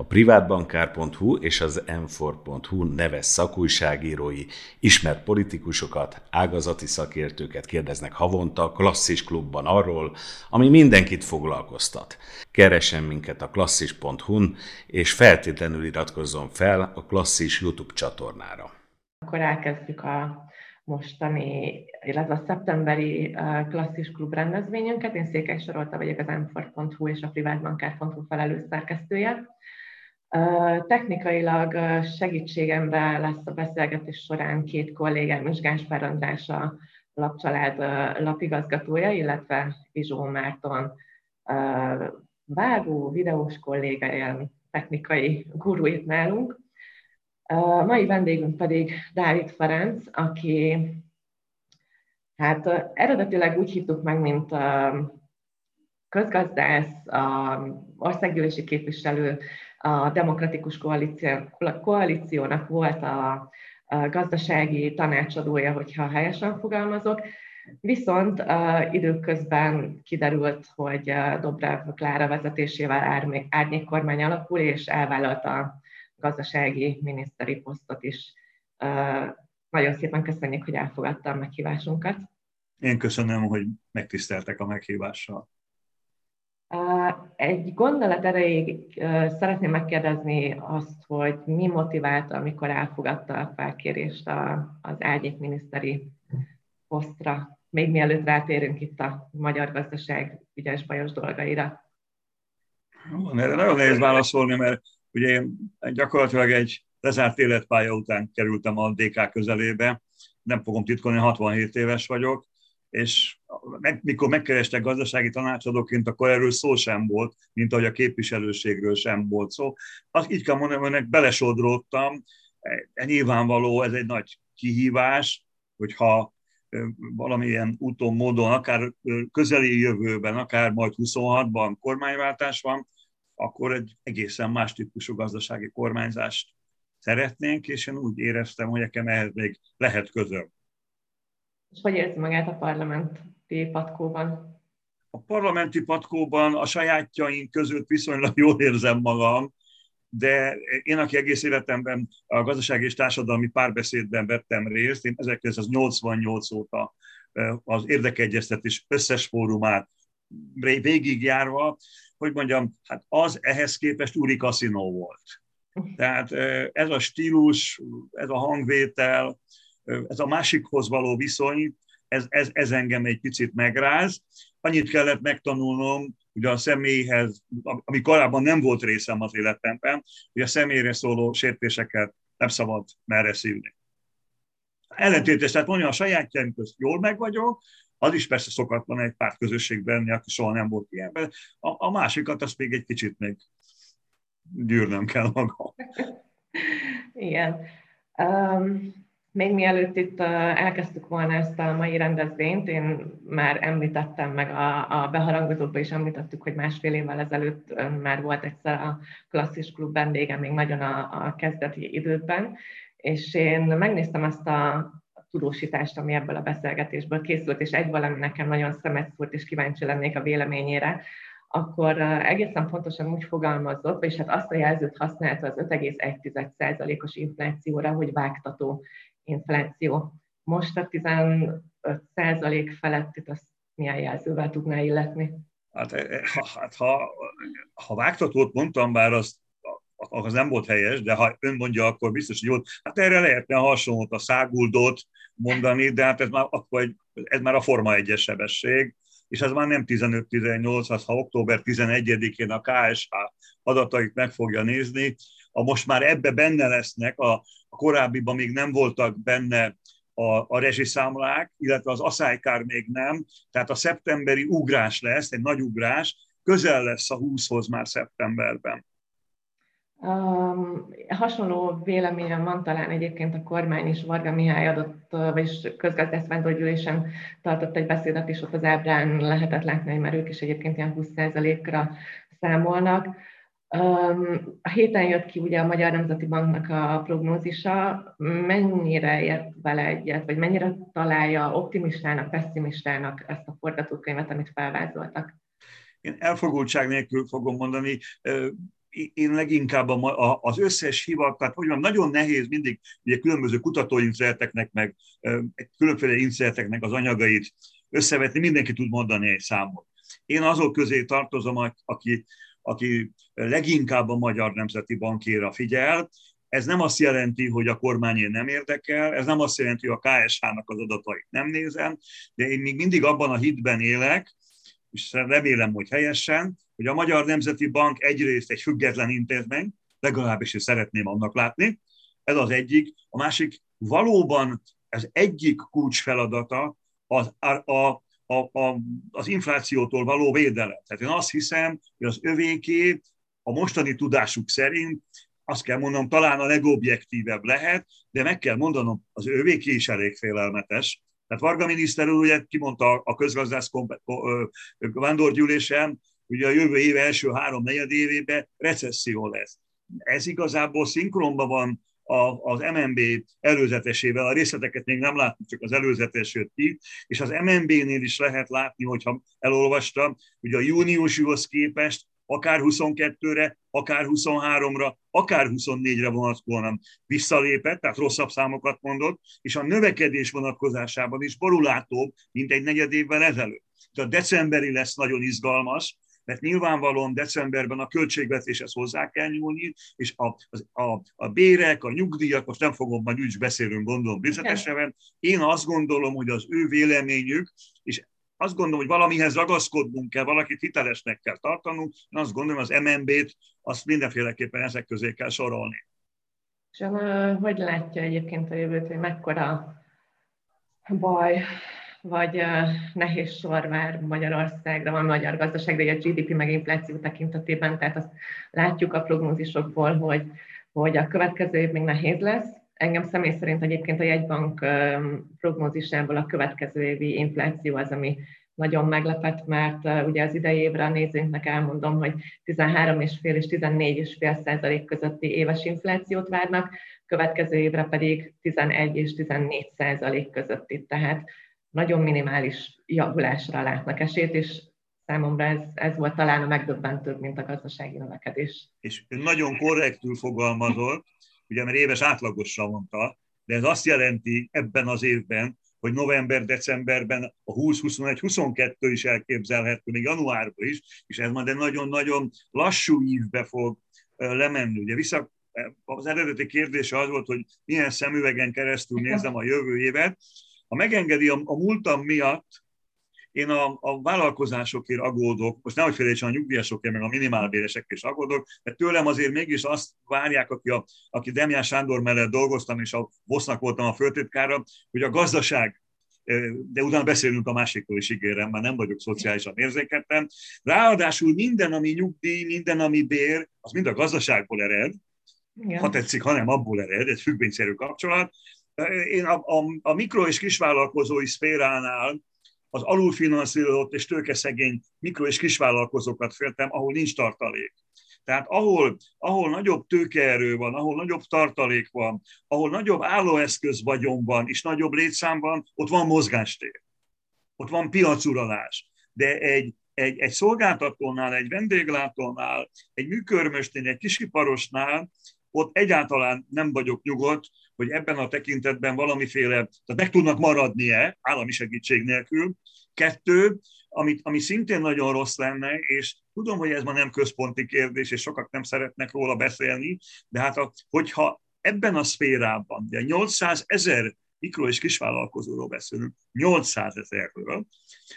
A privátbankár.hu és az m neves szakújságírói ismert politikusokat, ágazati szakértőket kérdeznek havonta klasszis klubban arról, ami mindenkit foglalkoztat. Keressen minket a klasszis.hu-n, és feltétlenül iratkozzon fel a klasszis YouTube csatornára. Akkor elkezdjük a mostani, illetve a szeptemberi klasszis klub rendezvényünket. Én Székely Sarolta vagyok az m és a privátbankár.hu felelős szerkesztője. Technikailag segítségemre lesz a beszélgetés során két kollégám, és Gáspár András a lapcsalád lapigazgatója, illetve Izsó Márton vágó, videós kollégája, technikai guru itt nálunk. A mai vendégünk pedig Dávid Ferenc, aki hát eredetileg úgy hívtuk meg, mint közgazdász, országgyűlési képviselő, a demokratikus koalíció, koalíciónak volt a, a gazdasági tanácsadója, hogyha helyesen fogalmazok, Viszont uh, időközben kiderült, hogy uh, Dobrev Klára vezetésével árnyék kormány alakul, és elvállalta a gazdasági miniszteri posztot is. Uh, nagyon szépen köszönjük, hogy elfogadta a meghívásunkat. Én köszönöm, hogy megtiszteltek a meghívással. Egy gondolat erejéig szeretném megkérdezni azt, hogy mi motiválta, amikor elfogadta a felkérést az ágyék miniszteri posztra, még mielőtt rátérünk itt a magyar gazdaság ügyes bajos dolgaira. Erre nagyon nehéz válaszolni, mert ugye én gyakorlatilag egy lezárt életpálya után kerültem a DK közelébe, nem fogom titkolni, 67 éves vagyok, és meg, mikor megkerestek gazdasági tanácsadóként, akkor erről szó sem volt, mint ahogy a képviselőségről sem volt szó. Azt így kell mondanom, hogy belesodródtam, e, nyilvánvaló, ez egy nagy kihívás, hogyha valamilyen úton, módon, akár közeli jövőben, akár majd 26-ban kormányváltás van, akkor egy egészen más típusú gazdasági kormányzást szeretnénk, és én úgy éreztem, hogy nekem ehhez még lehet közöm. És hogy érzi magát a parlamenti patkóban? A parlamenti patkóban a sajátjaink között viszonylag jól érzem magam, de én, aki egész életemben a gazdasági és társadalmi párbeszédben vettem részt, én 1988 óta az érdekegyeztetés összes fórumát végigjárva, hogy mondjam, hát az ehhez képest úri kaszinó volt. Tehát ez a stílus, ez a hangvétel, ez a másikhoz való viszony, ez, ez, ez engem egy picit megráz. Annyit kellett megtanulnom, hogy a személyhez, ami korábban nem volt részem az életemben, hogy a személyre szóló sértéseket nem szabad merre szívni. Ellentétes, tehát mondja, a sajátjaim közt jól meg vagyok, az is persze szokatlan egy pár közösségben, aki soha nem volt ilyenben, a, a másikat azt még egy kicsit még gyűrnöm kell magam. Igen. Um, még mielőtt itt elkezdtük volna ezt a mai rendezvényt, én már említettem, meg a, a beharangozókban is említettük, hogy másfél évvel ezelőtt már volt egyszer a klasszis klub vendége, még nagyon a, a kezdeti időkben, és én megnéztem ezt a tudósítást, ami ebből a beszélgetésből készült, és egy valami nekem nagyon szemet szúrt, és kíváncsi lennék a véleményére, akkor egészen pontosan úgy fogalmazott, és hát azt a jelzőt használta az 5,1%-os inflációra, hogy vágtató infláció. Most a 15 százalék itt azt milyen jelzővel tudná illetni? Hát, eh, eh, hát ha, ha vágtatót mondtam, bár az, az nem volt helyes, de ha ön mondja, akkor biztos, hogy jó. Hát erre lehetne hasonlót a száguldót mondani, de hát ez már, akkor, ez már a Forma 1 sebesség, és ez már nem 15-18, az ha október 11-én a KSH adatait meg fogja nézni, a most már ebbe benne lesznek, a, a korábbiban még nem voltak benne a, a rezsiszámlák, illetve az aszálykár még nem, tehát a szeptemberi ugrás lesz, egy nagy ugrás, közel lesz a 20-hoz már szeptemberben. Um, hasonló véleményem van talán egyébként a kormány is, Varga Mihály adott, vagyis közgazdász vándorgyűlésen tartott egy beszédet, és ott az ábrán lehetett látni, mert ők is egyébként ilyen 20%-ra számolnak. A héten jött ki ugye a Magyar Nemzeti Banknak a prognózisa, mennyire ért vele egyet, vagy mennyire találja optimistának, pessimistának ezt a forgatókönyvet, amit felvázoltak? Én elfogultság nélkül fogom mondani, én leginkább az összes hivat, hogy van, nagyon nehéz mindig ugye különböző kutatóinszerteknek, meg különféle inszerteknek az anyagait összevetni, mindenki tud mondani egy számot. Én azok közé tartozom, aki, aki leginkább a Magyar Nemzeti Bankére figyel, ez nem azt jelenti, hogy a kormányé nem érdekel, ez nem azt jelenti, hogy a KSH-nak az adatait nem nézem, de én még mindig abban a hitben élek, és remélem, hogy helyesen, hogy a Magyar Nemzeti Bank egyrészt egy független intézmény, legalábbis én szeretném annak látni, ez az egyik. A másik, valóban ez egyik kulcs feladata az, a, a, a, az inflációtól való védelem. Tehát én azt hiszem, hogy az övéké a mostani tudásuk szerint azt kell mondanom, talán a legobjektívebb lehet, de meg kell mondanom, az övéké is elég félelmetes. Tehát Varga miniszter úr ugye kimondta a közgazdász vándorgyűlésen, ugye a jövő év első három negyed évében recesszió lesz. Ez igazából szinkronban van az MNB előzetesével, a részleteket még nem látjuk, csak az előzetes jött ki, és az MNB-nél is lehet látni, hogyha elolvastam, hogy a júniushoz képest akár 22-re, akár 23-ra, akár 24-re vonatkozóan visszalépett, tehát rosszabb számokat mondott, és a növekedés vonatkozásában is borulátóbb, mint egy negyed évvel ezelőtt. Tehát a decemberi lesz nagyon izgalmas, mert nyilvánvalóan decemberben a költségvetéshez hozzá kell nyúlni, és a, a, a bérek, a nyugdíjak, most nem fogom, majd úgy beszélünk, gondolom részletesen, én azt gondolom, hogy az ő véleményük, és azt gondolom, hogy valamihez ragaszkodnunk kell, valakit hitelesnek kell tartanunk, én azt gondolom, az MNB-t azt mindenféleképpen ezek közé kell sorolni. És hogy látja egyébként a jövőt, hogy mekkora baj vagy nehéz sor vár Magyarországra, van magyar gazdaságra, a GDP meg infláció tekintetében, tehát azt látjuk a prognózisokból, hogy, hogy a következő év még nehéz lesz. Engem személy szerint egyébként a jegybank prognózisából a következő évi infláció az, ami nagyon meglepett, mert ugye az idei évre a nézőnknek elmondom, hogy 13,5 és 14,5 százalék közötti éves inflációt várnak, következő évre pedig 11 és 14 százalék közötti. Tehát nagyon minimális javulásra látnak esélyt, és számomra ez, ez volt talán a megdöbbentőbb, mint a gazdasági növekedés. És nagyon korrektül fogalmazott, ugye mert éves átlagosra mondta, de ez azt jelenti ebben az évben, hogy november-decemberben a 20-21-22 is elképzelhető, még januárban is, és ez majd egy nagyon-nagyon lassú ívbe fog lemenni. Ugye vissza, az eredeti kérdése az volt, hogy milyen szemüvegen keresztül nézem a jövő évet, ha megengedi a, a múltam miatt, én a, a vállalkozásokért aggódok, most nehogy félrejtsen a nyugdíjasokért, meg a minimálbéresekért is aggódok, mert tőlem azért mégis azt várják, aki, a, aki Demián Sándor mellett dolgoztam, és a Vosznak voltam a főtitkára, hogy a gazdaság de utána beszélünk a másikról is, ígérem, mert nem vagyok szociálisan érzéketten. Ráadásul minden, ami nyugdíj, minden, ami bér, az mind a gazdaságból ered, Igen. ha tetszik, hanem abból ered, egy függvényszerű kapcsolat, én a, a, a mikro- és kisvállalkozói szféránál az alulfinanszírozott és tőkeszegény mikro- és kisvállalkozókat féltem, ahol nincs tartalék. Tehát ahol, ahol nagyobb tőkeerő van, ahol nagyobb tartalék van, ahol nagyobb állóeszköz vagyon van, és nagyobb létszám van, ott van mozgástér. Ott van piacuralás. De egy, egy, egy szolgáltatónál, egy vendéglátónál, egy műkörmösnél, egy kisiparosnál, ott egyáltalán nem vagyok nyugodt, hogy ebben a tekintetben valamiféle, tehát meg tudnak maradni-e állami segítség nélkül. Kettő, amit, ami szintén nagyon rossz lenne, és tudom, hogy ez ma nem központi kérdés, és sokak nem szeretnek róla beszélni, de hát a, hogyha ebben a szférában, ugye 800 ezer mikro- és kisvállalkozóról beszélünk, 800 ezerről.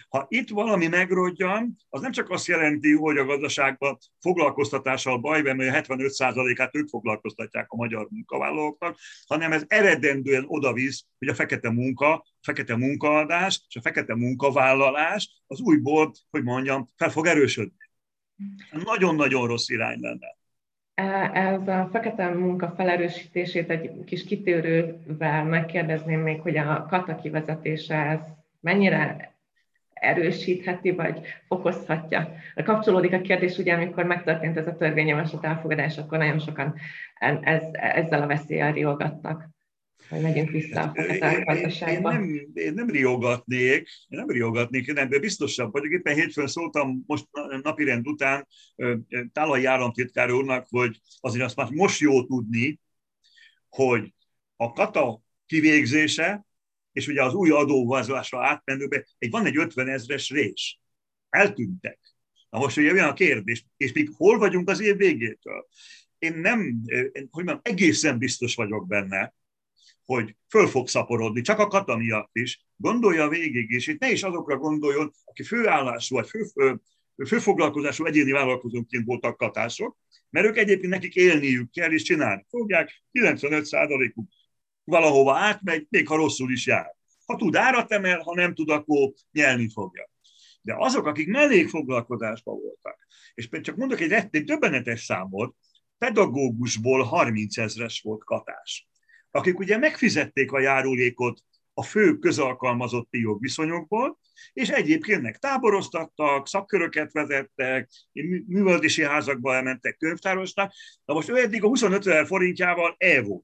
Ha itt valami megrodjan, az nem csak azt jelenti, hogy a gazdaságban foglalkoztatással baj van, mert 75%-át ők foglalkoztatják a magyar munkavállalóknak, hanem ez eredendően odavisz, hogy a fekete munka, a fekete munkaadás és a fekete munkavállalás az újból, hogy mondjam, fel fog erősödni. Nagyon-nagyon rossz irány lenne. Ez a fekete munka felerősítését egy kis kitérővel megkérdezném még, hogy a kata kivezetése ez mennyire erősítheti, vagy fokozhatja. Kapcsolódik a kérdés, ugye, amikor megtörtént ez a törvényjavaslat elfogadás, akkor nagyon sokan ez, ezzel a veszéllyel riogattak. Hogy megyünk vissza a én, én, nem, én nem riogatnék, én nem riogatnék, én ebben biztosabb vagyok. Éppen hétfőn szóltam most napirend után Tálai államtitkár úrnak, hogy azért azt már most jó tudni, hogy a kata kivégzése, és ugye az új adóvázolásra átmenőbe, egy, van egy 50 ezres rés. Eltűntek. Na most ugye olyan a kérdés, és még hol vagyunk az év végétől? Én nem, hogy mondjam, egészen biztos vagyok benne, hogy föl fog szaporodni, csak a kata miatt is, gondolja végig, és itt ne is azokra gondoljon, aki főállású vagy fő, fő, főfoglalkozású egyéni vállalkozóként voltak katások, mert ők egyébként nekik élniük kell, és csinálni fogják, 95%-uk valahova átmegy, még ha rosszul is jár. Ha tud árat emel, ha nem tud, akkor nyelni fogja. De azok, akik mellékfoglalkozásban voltak, és csak mondok egy rették többenetes számot, pedagógusból 30 ezres volt katás akik ugye megfizették a járulékot a fő közalkalmazotti jogviszonyokból, és egyébként meg táboroztattak, szakköröket vezettek, művelési házakba elmentek könyvtárosnak. Na most ő eddig a 25 ezer forintjával el.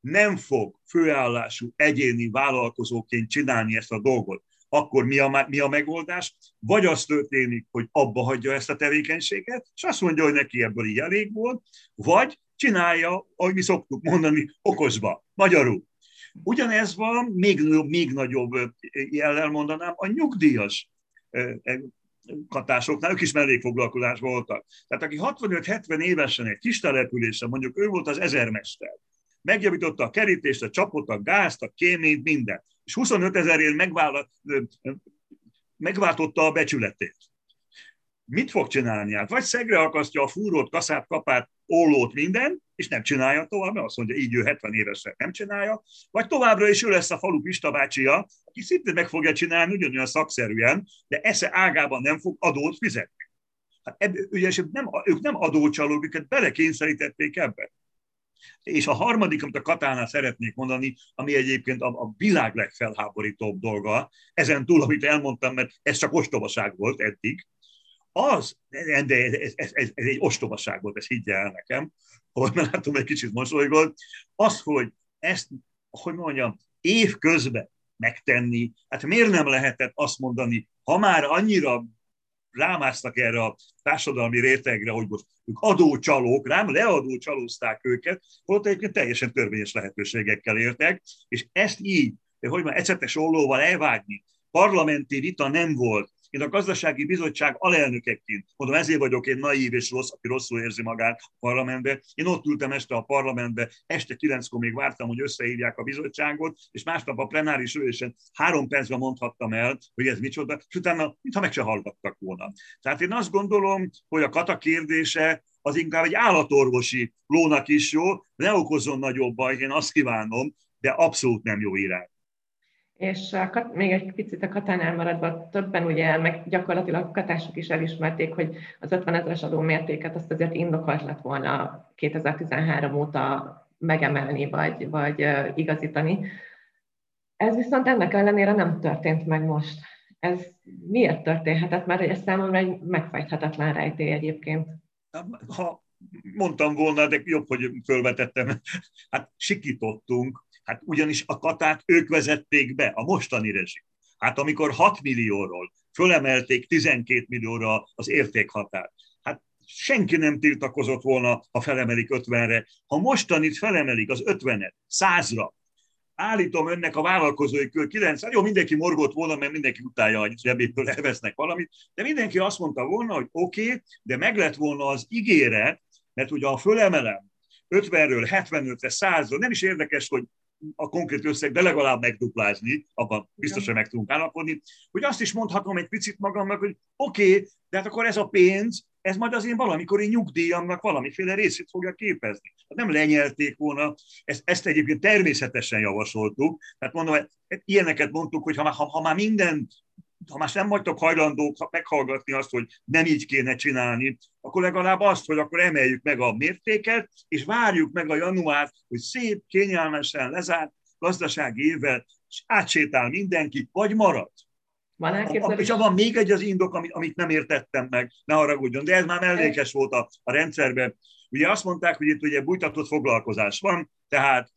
Nem fog főállású egyéni vállalkozóként csinálni ezt a dolgot. Akkor mi a, mi a megoldás? Vagy az történik, hogy abba hagyja ezt a tevékenységet, és azt mondja, hogy neki ebből így elég volt, vagy csinálja, ahogy mi szoktuk mondani, okosba, magyarul. Ugyanez van, még, még nagyobb jellel mondanám, a nyugdíjas katásoknál, ők is mellékfoglalkozás voltak. Tehát aki 65-70 évesen egy kis településen, mondjuk ő volt az ezermester, megjavította a kerítést, a csapot, a gázt, a kéményt, mindent. És 25 ezerért megváltotta a becsületét. Mit fog csinálni? Hát vagy szegre akasztja a fúrót, kaszát, kapát, ollót, minden, és nem csinálja tovább, mert azt mondja, így ő 70 évesen nem csinálja, vagy továbbra is ő lesz a falu Pista bácsia, aki szintén meg fogja csinálni ugyanolyan szakszerűen, de esze ágában nem fog adót fizetni. Hát ebb, nem, ők nem adócsalók, őket belekényszerítették ebbe. És a harmadik, amit a Katánál szeretnék mondani, ami egyébként a, a világ legfelháborítóbb dolga, ezen túl, amit elmondtam, mert ez csak ostobaság volt eddig, az, de ez, ez, ez, egy ostobaság volt, ez higgye el nekem, hogy már látom, egy kicsit mosolygott, az, hogy ezt, hogy mondjam, év közben megtenni, hát miért nem lehetett azt mondani, ha már annyira rámásztak erre a társadalmi rétegre, hogy most ők adócsalók, rám leadócsalózták őket, volt egyébként teljesen törvényes lehetőségekkel értek, és ezt így, hogy már ecetes ollóval elvágni, parlamenti vita nem volt, én a gazdasági bizottság alelnökeként, mondom, ezért vagyok én naív és rossz, aki rosszul érzi magát a parlamentbe. Én ott ültem este a parlamentbe, este kilenckor még vártam, hogy összehívják a bizottságot, és másnap a plenáris ülésen három percben mondhattam el, hogy ez micsoda, és utána, mintha meg se hallgattak volna. Tehát én azt gondolom, hogy a kata kérdése az inkább egy állatorvosi lónak is jó, ne okozzon nagyobb baj, én azt kívánom, de abszolút nem jó irány. És a, még egy picit a katánál maradva, többen ugye, meg gyakorlatilag katások is elismerték, hogy az 50 ezeres adómértéket azt azért indokolt lett volna 2013 óta megemelni, vagy, vagy igazítani. Ez viszont ennek ellenére nem történt meg most. Ez miért történhetett? Mert ez számomra egy megfejthetetlen rejtély egyébként. Ha mondtam volna, de jobb, hogy fölvetettem. Hát sikítottunk, Hát ugyanis a katát ők vezették be, a mostani rezsim. Hát amikor 6 millióról fölemelték 12 millióra az értékhatárt, hát senki nem tiltakozott volna, ha felemelik 50-re. Ha mostanit felemelik az 50-et, 100-ra, állítom önnek a vállalkozói kör 9, jó, mindenki morgott volna, mert mindenki utálja, hogy zsebéből elvesznek valamit, de mindenki azt mondta volna, hogy oké, okay, de meg lett volna az ígéret, mert ugye a fölemelem 50-ről 75-re, 100-ról, nem is érdekes, hogy a konkrét összeg, de legalább megduplázni, abban biztos, hogy meg tudunk állapodni, hogy azt is mondhatom egy picit magamnak, hogy oké, okay, de hát akkor ez a pénz, ez majd az én valamikori nyugdíjamnak valamiféle részét fogja képezni. Hát nem lenyelték volna, ezt, ezt egyébként természetesen javasoltuk, tehát mondom, hát ilyeneket mondtuk, hogy ha, ha, ha már minden ha már nem vagytok hajlandók meghallgatni azt, hogy nem így kéne csinálni, akkor legalább azt, hogy akkor emeljük meg a mértéket, és várjuk meg a januárt, hogy szép, kényelmesen lezárt gazdasági évvel, és átsétál mindenki, vagy marad. Van elképzelés? És van még egy az indok, amit, amit nem értettem meg, ne haragudjon, de ez már mellékes volt a, a rendszerben, Ugye azt mondták, hogy itt ugye bújtatott foglalkozás van, tehát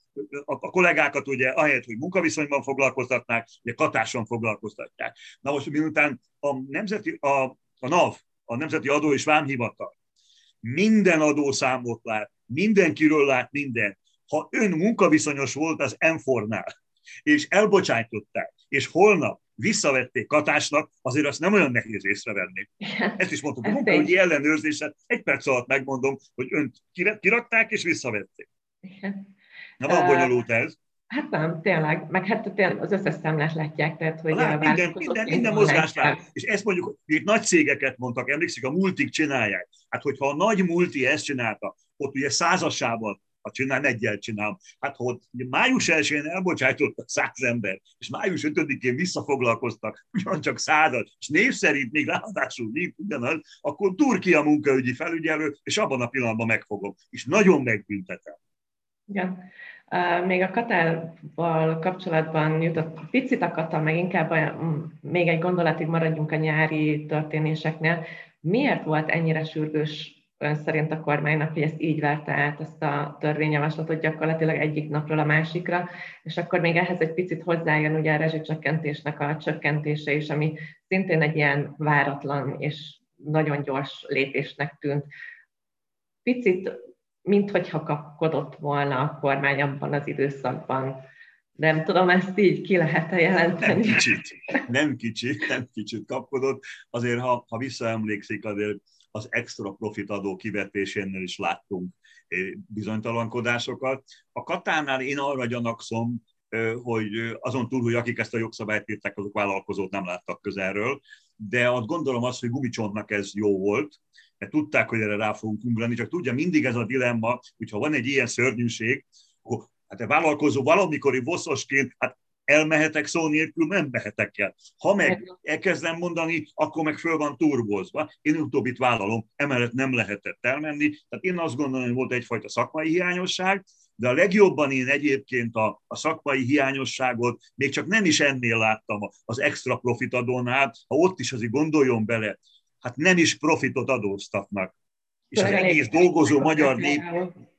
a, kollégákat ugye ahelyett, hogy munkaviszonyban foglalkoztatnák, ugye katáson foglalkoztatják. Na most miután a, nemzeti, a, a NAV, a Nemzeti Adó és Vámhivatal minden adószámot lát, mindenkiről lát mindent. Ha ön munkaviszonyos volt az Enfornál, és elbocsájtották, és holnap visszavették katásnak, azért azt nem olyan nehéz észrevenni. Ezt is mondtuk, a munkahogyi ellenőrzéset egy perc alatt megmondom, hogy önt kirakták és visszavették. Na, van bonyolult ez. Hát nem, tényleg, meg hát tényleg az összes számlát látják, tehát hogy lát, minden, minden, minden mozgást lát. És ezt mondjuk, hogy itt nagy cégeket mondtak, emlékszik, a multik csinálják. Hát hogyha a nagy multi ezt csinálta, ott ugye százasával ha csinál, egyel csinál. Hát ott május 1-én elbocsájtottak száz ember, és május 5-én visszafoglalkoztak ugyancsak százat, és név szerint még ráadásul nincs ugyanaz, akkor Turkia munkaügyi felügyelő, és abban a pillanatban megfogom. És nagyon megbüntetem. Igen. Még a Katárval kapcsolatban jutott picit a Kata, meg inkább a, még egy gondolatig maradjunk a nyári történéseknél. Miért volt ennyire sürgős ön szerint a kormánynak, hogy ezt így verte át, ezt a törvényjavaslatot gyakorlatilag egyik napról a másikra, és akkor még ehhez egy picit hozzájön ugye a rezsicsökkentésnek a csökkentése is, ami szintén egy ilyen váratlan és nagyon gyors lépésnek tűnt. Picit, minthogyha kapkodott volna a kormány abban az időszakban. Nem tudom, ezt így ki lehet-e jelenteni? Nem kicsit, nem kicsit, nem kicsit kapkodott. Azért, ha, ha visszaemlékszik, azért az extra profit adó kivetésénél is láttunk eh, bizonytalankodásokat. A Katánál én arra gyanakszom, eh, hogy azon túl, hogy akik ezt a jogszabályt írták, azok vállalkozót nem láttak közelről, de azt gondolom azt, hogy gumicsontnak ez jó volt, mert tudták, hogy erre rá fogunk ugrani, csak tudja, mindig ez a dilemma, hogyha van egy ilyen szörnyűség, akkor hát a vállalkozó valamikori bosszosként, hát elmehetek szó nélkül, nem mehetek el. Ha meg elkezdem mondani, akkor meg föl van turbozva. Én utóbbit vállalom, emellett nem lehetett elmenni. Tehát én azt gondolom, hogy volt egyfajta szakmai hiányosság, de a legjobban én egyébként a, a szakmai hiányosságot még csak nem is ennél láttam az extra profit adónál, ha ott is azért gondoljon bele, hát nem is profitot adóztatnak és az egész dolgozó magyar nép,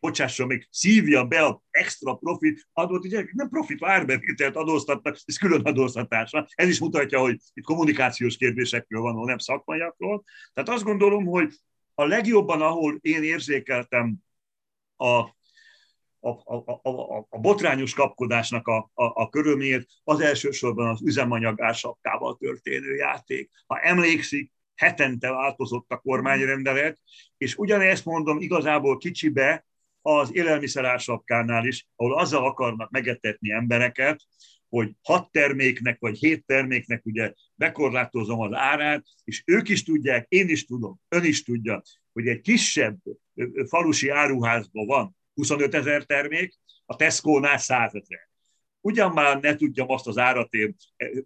bocsásson még, szívja be a extra profit adót, ugye nem profit, árbevételt adóztatnak, ez külön adóztatásra. Ez is mutatja, hogy itt kommunikációs kérdésekről van, nem szakmaiakról. Tehát azt gondolom, hogy a legjobban, ahol én érzékeltem a, a, a, a, a botrányos kapkodásnak a, a, a körülményét, az elsősorban az üzemanyag ársapkával történő játék. Ha emlékszik, hetente változott a kormányrendelet, és ugyanezt mondom igazából kicsibe az élelmiszerársapkánál is, ahol azzal akarnak megetetni embereket, hogy hat terméknek vagy hét terméknek ugye bekorlátozom az árát, és ők is tudják, én is tudom, ön is tudja, hogy egy kisebb falusi áruházban van 25 ezer termék, a Tesco-nál 100 ezer ugyan már ne tudjam azt az árat én,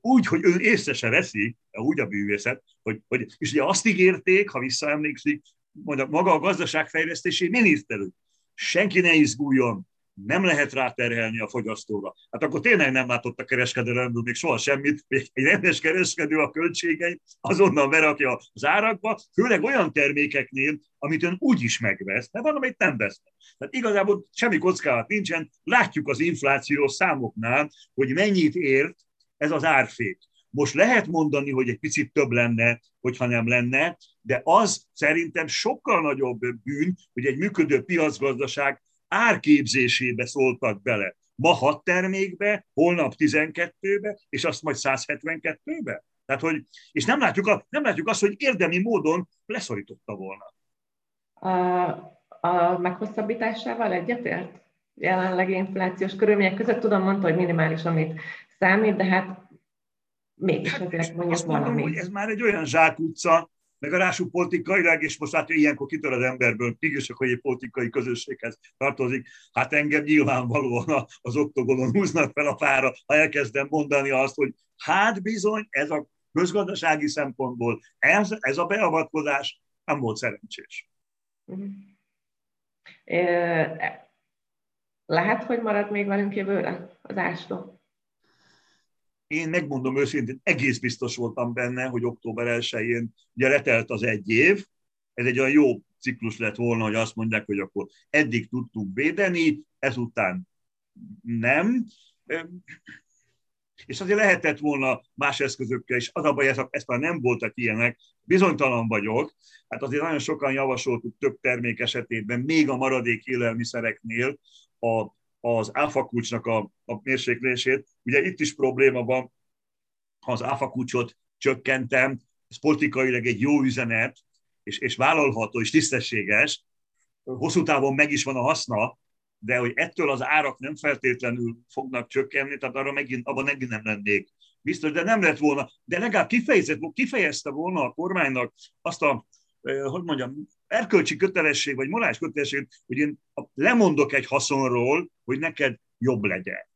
úgy, hogy ön észre se veszi, úgy a művészet, hogy, hogy és ugye azt ígérték, ha visszaemlékszik, mondja, maga a gazdaságfejlesztési miniszterük, senki ne izguljon, nem lehet ráterhelni a fogyasztóra. Hát akkor tényleg nem látott a kereskedelemből még soha semmit, még egy rendes kereskedő a költségeit azonnal berakja az árakba, főleg olyan termékeknél, amit ön úgy is megvesz, mert van, amit nem vesz. Tehát igazából semmi kockázat nincsen, látjuk az inflációs számoknál, hogy mennyit ért ez az árfék. Most lehet mondani, hogy egy picit több lenne, hogyha nem lenne, de az szerintem sokkal nagyobb bűn, hogy egy működő piacgazdaság árképzésébe szóltak bele. Ma hat termékbe, holnap 12-be, és azt majd 172-be? Tehát, hogy, és nem látjuk, a, nem látjuk azt, hogy érdemi módon leszorította volna. A, a meghosszabbításával egyetért? Jelenlegi inflációs körülmények között tudom, mondta, hogy minimális, amit számít, de hát mégis hát, azért mondjuk azt mondom, valami. hogy ez már egy olyan zsákutca, meg rású politikailag, és most hát ilyenkor kitör az emberből, mégis hogy egy politikai közösséghez tartozik. Hát engem nyilvánvalóan az oktogonon húznak fel a fára, ha elkezdem mondani azt, hogy hát bizony, ez a közgazdasági szempontból, ez, ez a beavatkozás nem volt szerencsés. Lehet, hogy marad még velünk jövőre az ástó? Én megmondom őszintén, egész biztos voltam benne, hogy október 1-én ugye letelt az egy év, ez egy olyan jó ciklus lett volna, hogy azt mondják, hogy akkor eddig tudtunk védeni, ezután nem. És azért lehetett volna más eszközökkel is. Az a baj, ezek, ezt már nem voltak ilyenek. Bizonytalan vagyok. Hát azért nagyon sokan javasoltuk több termék esetében, még a maradék élelmiszereknél a, az áfakulcsnak a, a mérséklését. Ugye itt is probléma van, ha az áfakulcsot csökkentem, ez politikailag egy jó üzenet, és, és vállalható, és tisztességes, hosszú távon meg is van a haszna, de hogy ettől az árak nem feltétlenül fognak csökkenni, tehát arra megint, abban megint nem lennék biztos, de nem lett volna, de legalább kifejezett, kifejezte volna a kormánynak azt a, hogy mondjam, erkölcsi kötelesség, vagy morális kötelesség, hogy én lemondok egy haszonról, hogy neked jobb legyen.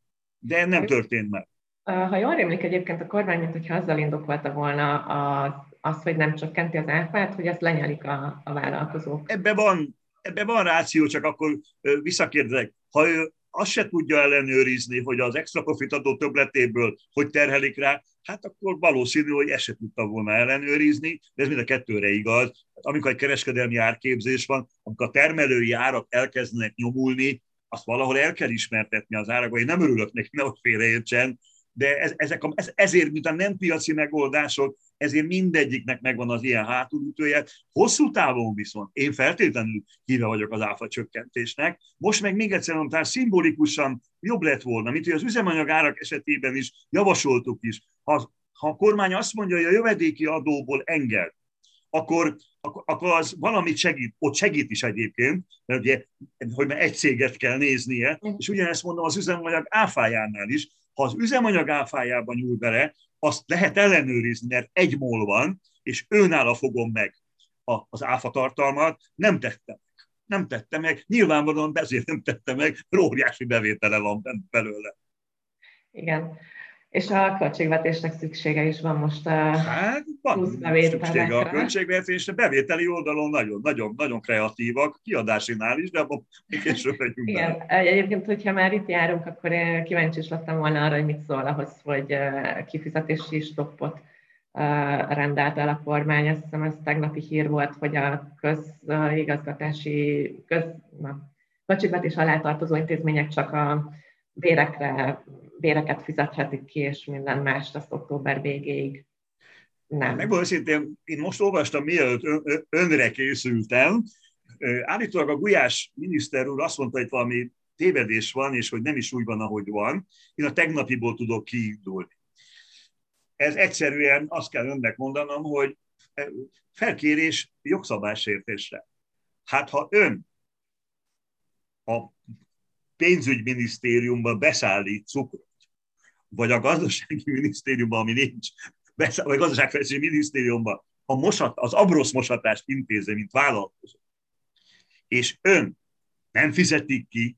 De nem történt meg. Ha jól rémlik egyébként a kormány, mint hogyha azzal indokolta volna a, az, hogy nem csökkenti az áfát, hogy ezt lenyelik a, a vállalkozók. Ebbe van, ebbe van ráció, csak akkor visszakérdezek. Ha ő azt se tudja ellenőrizni, hogy az extra profit adó többletéből hogy terhelik rá, hát akkor valószínű, hogy ezt se tudta volna ellenőrizni, de ez mind a kettőre igaz. Amikor egy kereskedelmi árképzés van, amikor a termelői árak elkezdenek nyomulni, azt valahol el kell ismertetni az árakba. Én nem örülök neki, nehogy félreértsen, de ez, ezek a, ez, ezért, mint a nem piaci megoldások, ezért mindegyiknek megvan az ilyen hátulütője. Hosszú távon viszont én feltétlenül híve vagyok az áfa csökkentésnek. Most meg még egyszer mondtam, szimbolikusan jobb lett volna, mint hogy az üzemanyag árak esetében is javasoltuk is. Ha, ha a kormány azt mondja, hogy a jövedéki adóból enged, akkor, akkor az valamit segít, ott segít is egyébként, mert ugye, hogy már egy céget kell néznie, és ugyanezt mondom az üzemanyag áfájánál is, ha az üzemanyag áfájában nyúl bele, azt lehet ellenőrizni, mert egy mól van, és őnála fogom meg az áfa tartalmat, nem tettem meg. Nem tettem meg. Nyilvánvalóan ezért nem tettem meg, mert óriási bevétele van belőle. Igen. És a költségvetésnek szüksége is van most a hát, van szüksége a költségvetésre. Bevételi oldalon nagyon, nagyon, nagyon kreatívak, kiadásinál is, de abban később megyünk Igen, be. egyébként, hogyha már itt járunk, akkor én kíváncsi is lettem volna arra, hogy mit szól ahhoz, hogy kifizetési stoppot rendelt el a kormány. Azt hiszem, ez tegnapi hír volt, hogy a közigazgatási, köz, na, költségvetés alá tartozó intézmények csak a bérekre béreket fizethetik ki, és minden más azt október végéig nem. Megmondom szintén, én most olvastam, mielőtt önre készültem, állítólag a Gulyás miniszter úr azt mondta, hogy valami tévedés van, és hogy nem is úgy van, ahogy van. Én a tegnapiból tudok kiindulni. Ez egyszerűen azt kell önnek mondanom, hogy felkérés jogszabálysértésre. Hát ha ön a pénzügyminisztériumban beszállít cukrot, vagy a gazdasági minisztériumban, ami nincs, vagy a gazdaságfejlesztési minisztériumban a mosat, az abrosz mosatást intézze, mint vállalkozó, és ön nem fizetik ki,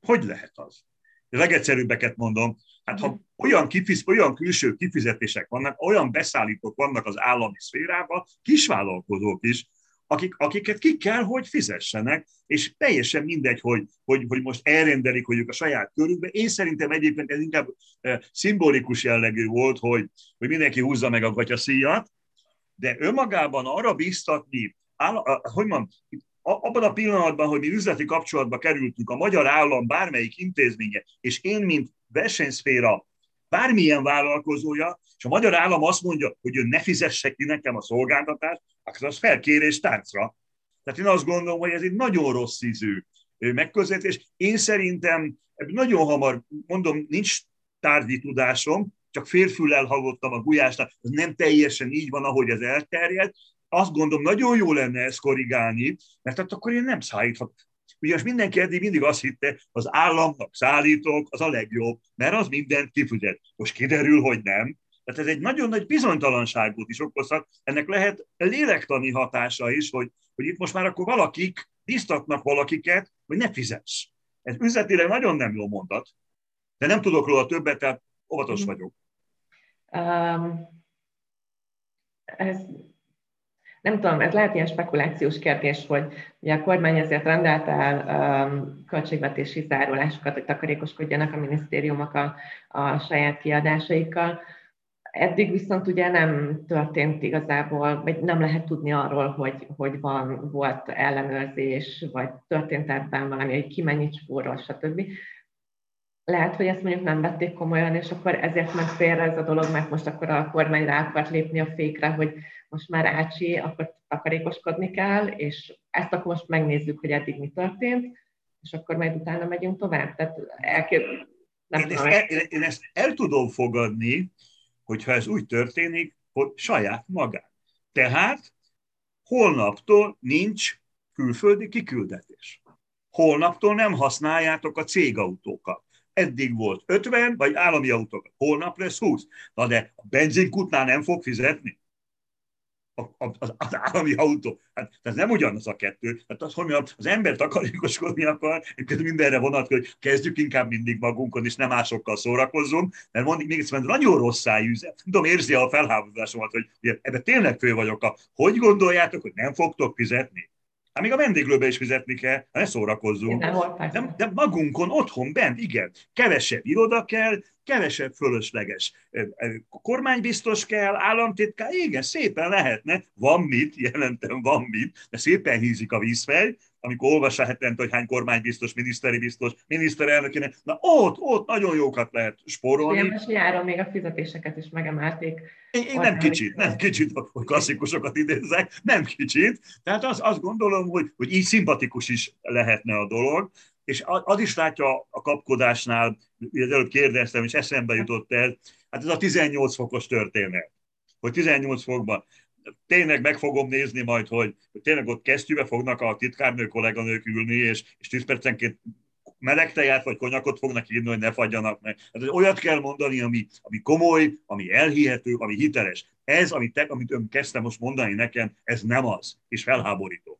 hogy lehet az? A legegyszerűbbeket mondom, hát ha olyan, kifiz, olyan külső kifizetések vannak, olyan beszállítók vannak az állami szférában, kisvállalkozók is, akik, akiket ki kell, hogy fizessenek, és teljesen mindegy, hogy, hogy, hogy most elrendelik, hogy ők a saját körükbe. Én szerintem egyébként ez inkább szimbolikus jellegű volt, hogy, hogy mindenki húzza meg a gatyaszíjat, de önmagában arra biztatni, áll, hogy mondjam, abban a pillanatban, hogy mi üzleti kapcsolatba kerültünk, a magyar állam bármelyik intézménye, és én, mint versenyszféra bármilyen vállalkozója, és a magyar állam azt mondja, hogy ő ne fizesse ki nekem a szolgáltatást, akkor az felkérés tárcra. Tehát én azt gondolom, hogy ez egy nagyon rossz ízű megközelítés. Én szerintem nagyon hamar, mondom, nincs tárgyi tudásom, csak férfüllel hallottam a gulyásnál, ez nem teljesen így van, ahogy ez elterjed. Azt gondolom, nagyon jó lenne ezt korrigálni, mert hát akkor én nem szállíthat. Ugyanis mindenki eddig mindig azt hitte, az államnak szállítok, az a legjobb, mert az mindent kifizet. Most kiderül, hogy nem, tehát ez egy nagyon nagy bizonytalanságot is okozhat. Ennek lehet lélektani hatása is, hogy, hogy itt most már akkor valakik biztatnak valakiket, hogy ne fizess. Ez üzletileg nagyon nem jó mondat, de nem tudok róla többet, tehát óvatos mm. vagyok. Um, ez, nem tudom, ez lehet ilyen spekulációs kérdés, hogy ugye a kormány ezért rendelt el um, költségvetési zárulásokat, hogy takarékoskodjanak a minisztériumok a, a saját kiadásaikkal Eddig viszont ugye nem történt igazából, vagy nem lehet tudni arról, hogy, hogy van, volt ellenőrzés, vagy történt ebben valami, hogy ki mennyit spórol, stb. Lehet, hogy ezt mondjuk nem vették komolyan, és akkor ezért ment félre ez a dolog, mert most akkor a kormány rá akart lépni a fékre, hogy most már Ácsi, akkor takarékoskodni kell, és ezt akkor most megnézzük, hogy eddig mi történt, és akkor majd utána megyünk tovább. Tehát elkép... nem én, ezt el, én ezt el tudom fogadni, hogyha ez úgy történik, hogy saját magán. Tehát holnaptól nincs külföldi kiküldetés. Holnaptól nem használjátok a cégautókat. Eddig volt 50, vagy állami autók. Holnap lesz 20. Na de a benzinkutnál nem fog fizetni az, az állami autó. Hát ez nem ugyanaz a kettő. Hát az, hogy az ember takarékoskodni akar, és mindenre vonatkozik, hogy kezdjük inkább mindig magunkon, és nem másokkal szórakozzunk, mert mondjuk még egyszer nagyon rossz üzet. Tudom, érzi a felháborodásomat, hogy ebbe tényleg fő vagyok. A, hogy gondoljátok, hogy nem fogtok fizetni? Hát még a vendéglőbe is fizetni kell, hát ne szórakozzunk. De, de magunkon, otthon, bent, igen. Kevesebb iroda kell, kevesebb fölösleges kormánybiztos kell, államtitkár, igen, szépen lehetne, van mit, jelentem van mit, de szépen hízik a vízfej, amikor olvassa hetente, hogy hány kormánybiztos, miniszteri biztos, miniszterelnökének, na ott, ott nagyon jókat lehet spórolni. Igen, most nyáron még a fizetéseket is megemelték. Én, én nem kicsit, nem kicsit, hogy klasszikusokat idézzek, nem kicsit. Tehát az, azt gondolom, hogy, hogy így szimpatikus is lehetne a dolog, és az is látja a kapkodásnál, az előbb kérdeztem, és eszembe jutott el, hát ez a 18 fokos történet, hogy 18 fokban tényleg meg fogom nézni majd, hogy, hogy tényleg ott kesztyűbe fognak a titkárnő kolléganők ülni, és, és 10 percenként meleg teját vagy konyakot fognak írni, hogy ne fagyjanak meg. Hát olyat kell mondani, ami, ami komoly, ami elhihető, ami hiteles. Ez, amit, te, amit ön kezdte most mondani nekem, ez nem az, és felháborító.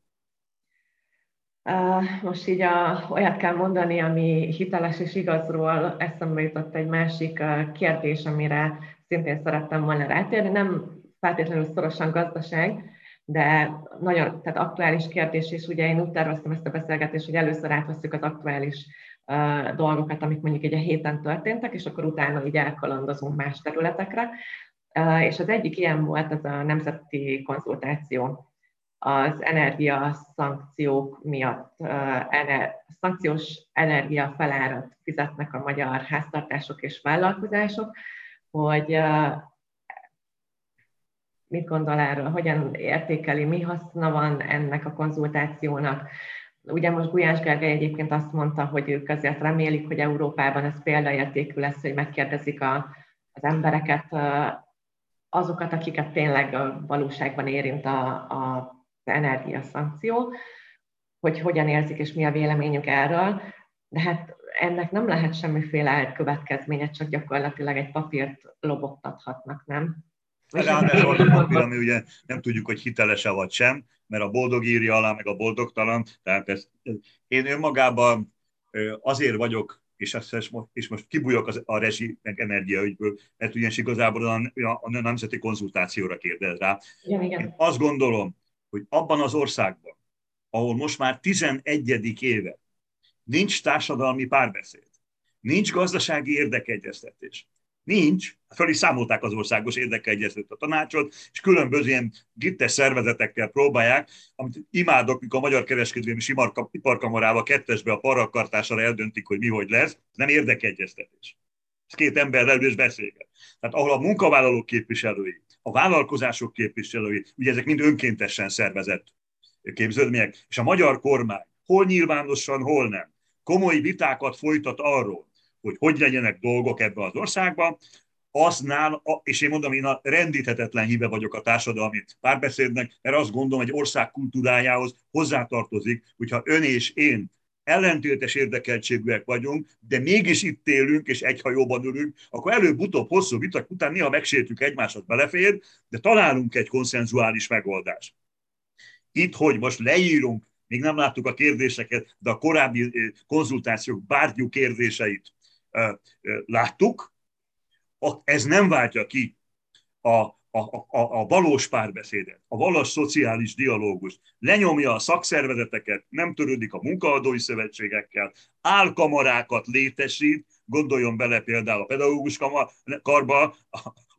Most így a, olyat kell mondani, ami hiteles és igazról eszembe jutott egy másik kérdés, amire szintén szerettem volna rátérni. Nem feltétlenül szorosan gazdaság, de nagyon tehát aktuális kérdés, és ugye én úgy terveztem ezt a beszélgetést, hogy először átveszük az aktuális uh, dolgokat, amik mondjuk egy héten történtek, és akkor utána így elkalandozunk más területekre. Uh, és az egyik ilyen volt az a nemzeti konzultáció az energia szankciók miatt, uh, szankciós energia felárat fizetnek a magyar háztartások és vállalkozások, hogy mit gondol erről, hogyan értékeli, mi haszna van ennek a konzultációnak. Ugye most Gulyás Gergely egyébként azt mondta, hogy ők azért remélik, hogy Európában ez példaértékű lesz, hogy megkérdezik a, az embereket, azokat, akiket tényleg a valóságban érint a, a, az energiaszankció, hogy hogyan érzik és mi a véleményük erről. De hát ennek nem lehet semmiféle következménye, csak gyakorlatilag egy papírt lobogtathatnak, nem? Ráadásul az a papír, ami ugye nem tudjuk, hogy hiteles-e vagy sem, mert a boldog írja alá, meg a boldogtalan. Tehát ez, én önmagában azért vagyok, és, ezt, és most kibújok az, a rezsi meg energiaügyből, mert ugyanis igazából a, a, a nemzeti konzultációra kérdez rá. Igen, igen. Én azt gondolom, hogy abban az országban, ahol most már 11. éve nincs társadalmi párbeszéd, nincs gazdasági érdekegyeztetés, Nincs. Föl is számolták az országos érdekeegyezőt a tanácsot, és különböző ilyen gittes szervezetekkel próbálják, amit imádok, mikor a Magyar Kereskedelmi Iparkamarával kettesbe a parakartására eldöntik, hogy mi hogy lesz, nem érdekeegyeztetés. Ez két ember leül és beszélget. Tehát ahol a munkavállalók képviselői, a vállalkozások képviselői, ugye ezek mind önkéntesen szervezett képződmények, és a magyar kormány hol nyilvánosan, hol nem, komoly vitákat folytat arról, hogy hogy legyenek dolgok ebbe az országban, aznál, és én mondom, én a rendíthetetlen híve vagyok a társadalmi párbeszédnek, mert azt gondolom, hogy ország kultúrájához hozzátartozik, hogyha ön és én ellentétes érdekeltségűek vagyunk, de mégis itt élünk, és egy hajóban ülünk, akkor előbb-utóbb hosszú vitak után néha megsértjük egymásat belefér, de találunk egy konszenzuális megoldást. Itt, hogy most leírunk, még nem láttuk a kérdéseket, de a korábbi konzultációk bárgyú kérdéseit láttuk, ez nem váltja ki a, a, a, a valós párbeszédet, a valós szociális dialógust, lenyomja a szakszervezeteket, nem törődik a munkaadói szövetségekkel, álkamarákat létesít, gondoljon bele például a pedagógus karba,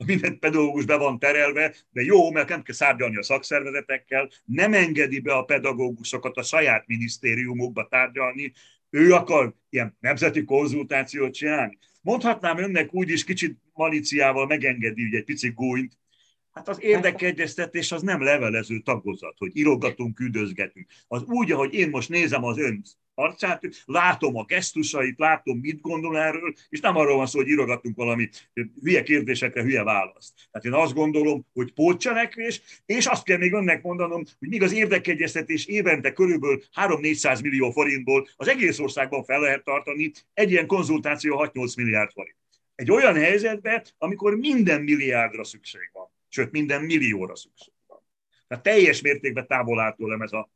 minden pedagógus be van terelve, de jó, mert nem kell szárgyalni a szakszervezetekkel, nem engedi be a pedagógusokat a saját minisztériumokba tárgyalni, ő akar ilyen nemzeti konzultációt csinálni. Mondhatnám önnek úgy is, kicsit maliciával megengedi ugye egy pici gúnyt, Hát az érdekegyeztetés az nem levelező tagozat, hogy írogatunk, küldözgetünk. Az úgy, ahogy én most nézem az ön arcát, látom a gesztusait, látom, mit gondol erről, és nem arról van szó, hogy írogatunk valami hülye kérdésekre hülye választ. Tehát én azt gondolom, hogy pótcselekvés, és azt kell még önnek mondanom, hogy míg az érdekegyeztetés évente körülbelül 3-400 millió forintból az egész országban fel lehet tartani, egy ilyen konzultáció 6-8 milliárd forint. Egy olyan helyzetben, amikor minden milliárdra szükség van sőt minden millióra szükség van. Tehát teljes mértékben távol áll tőlem ez a,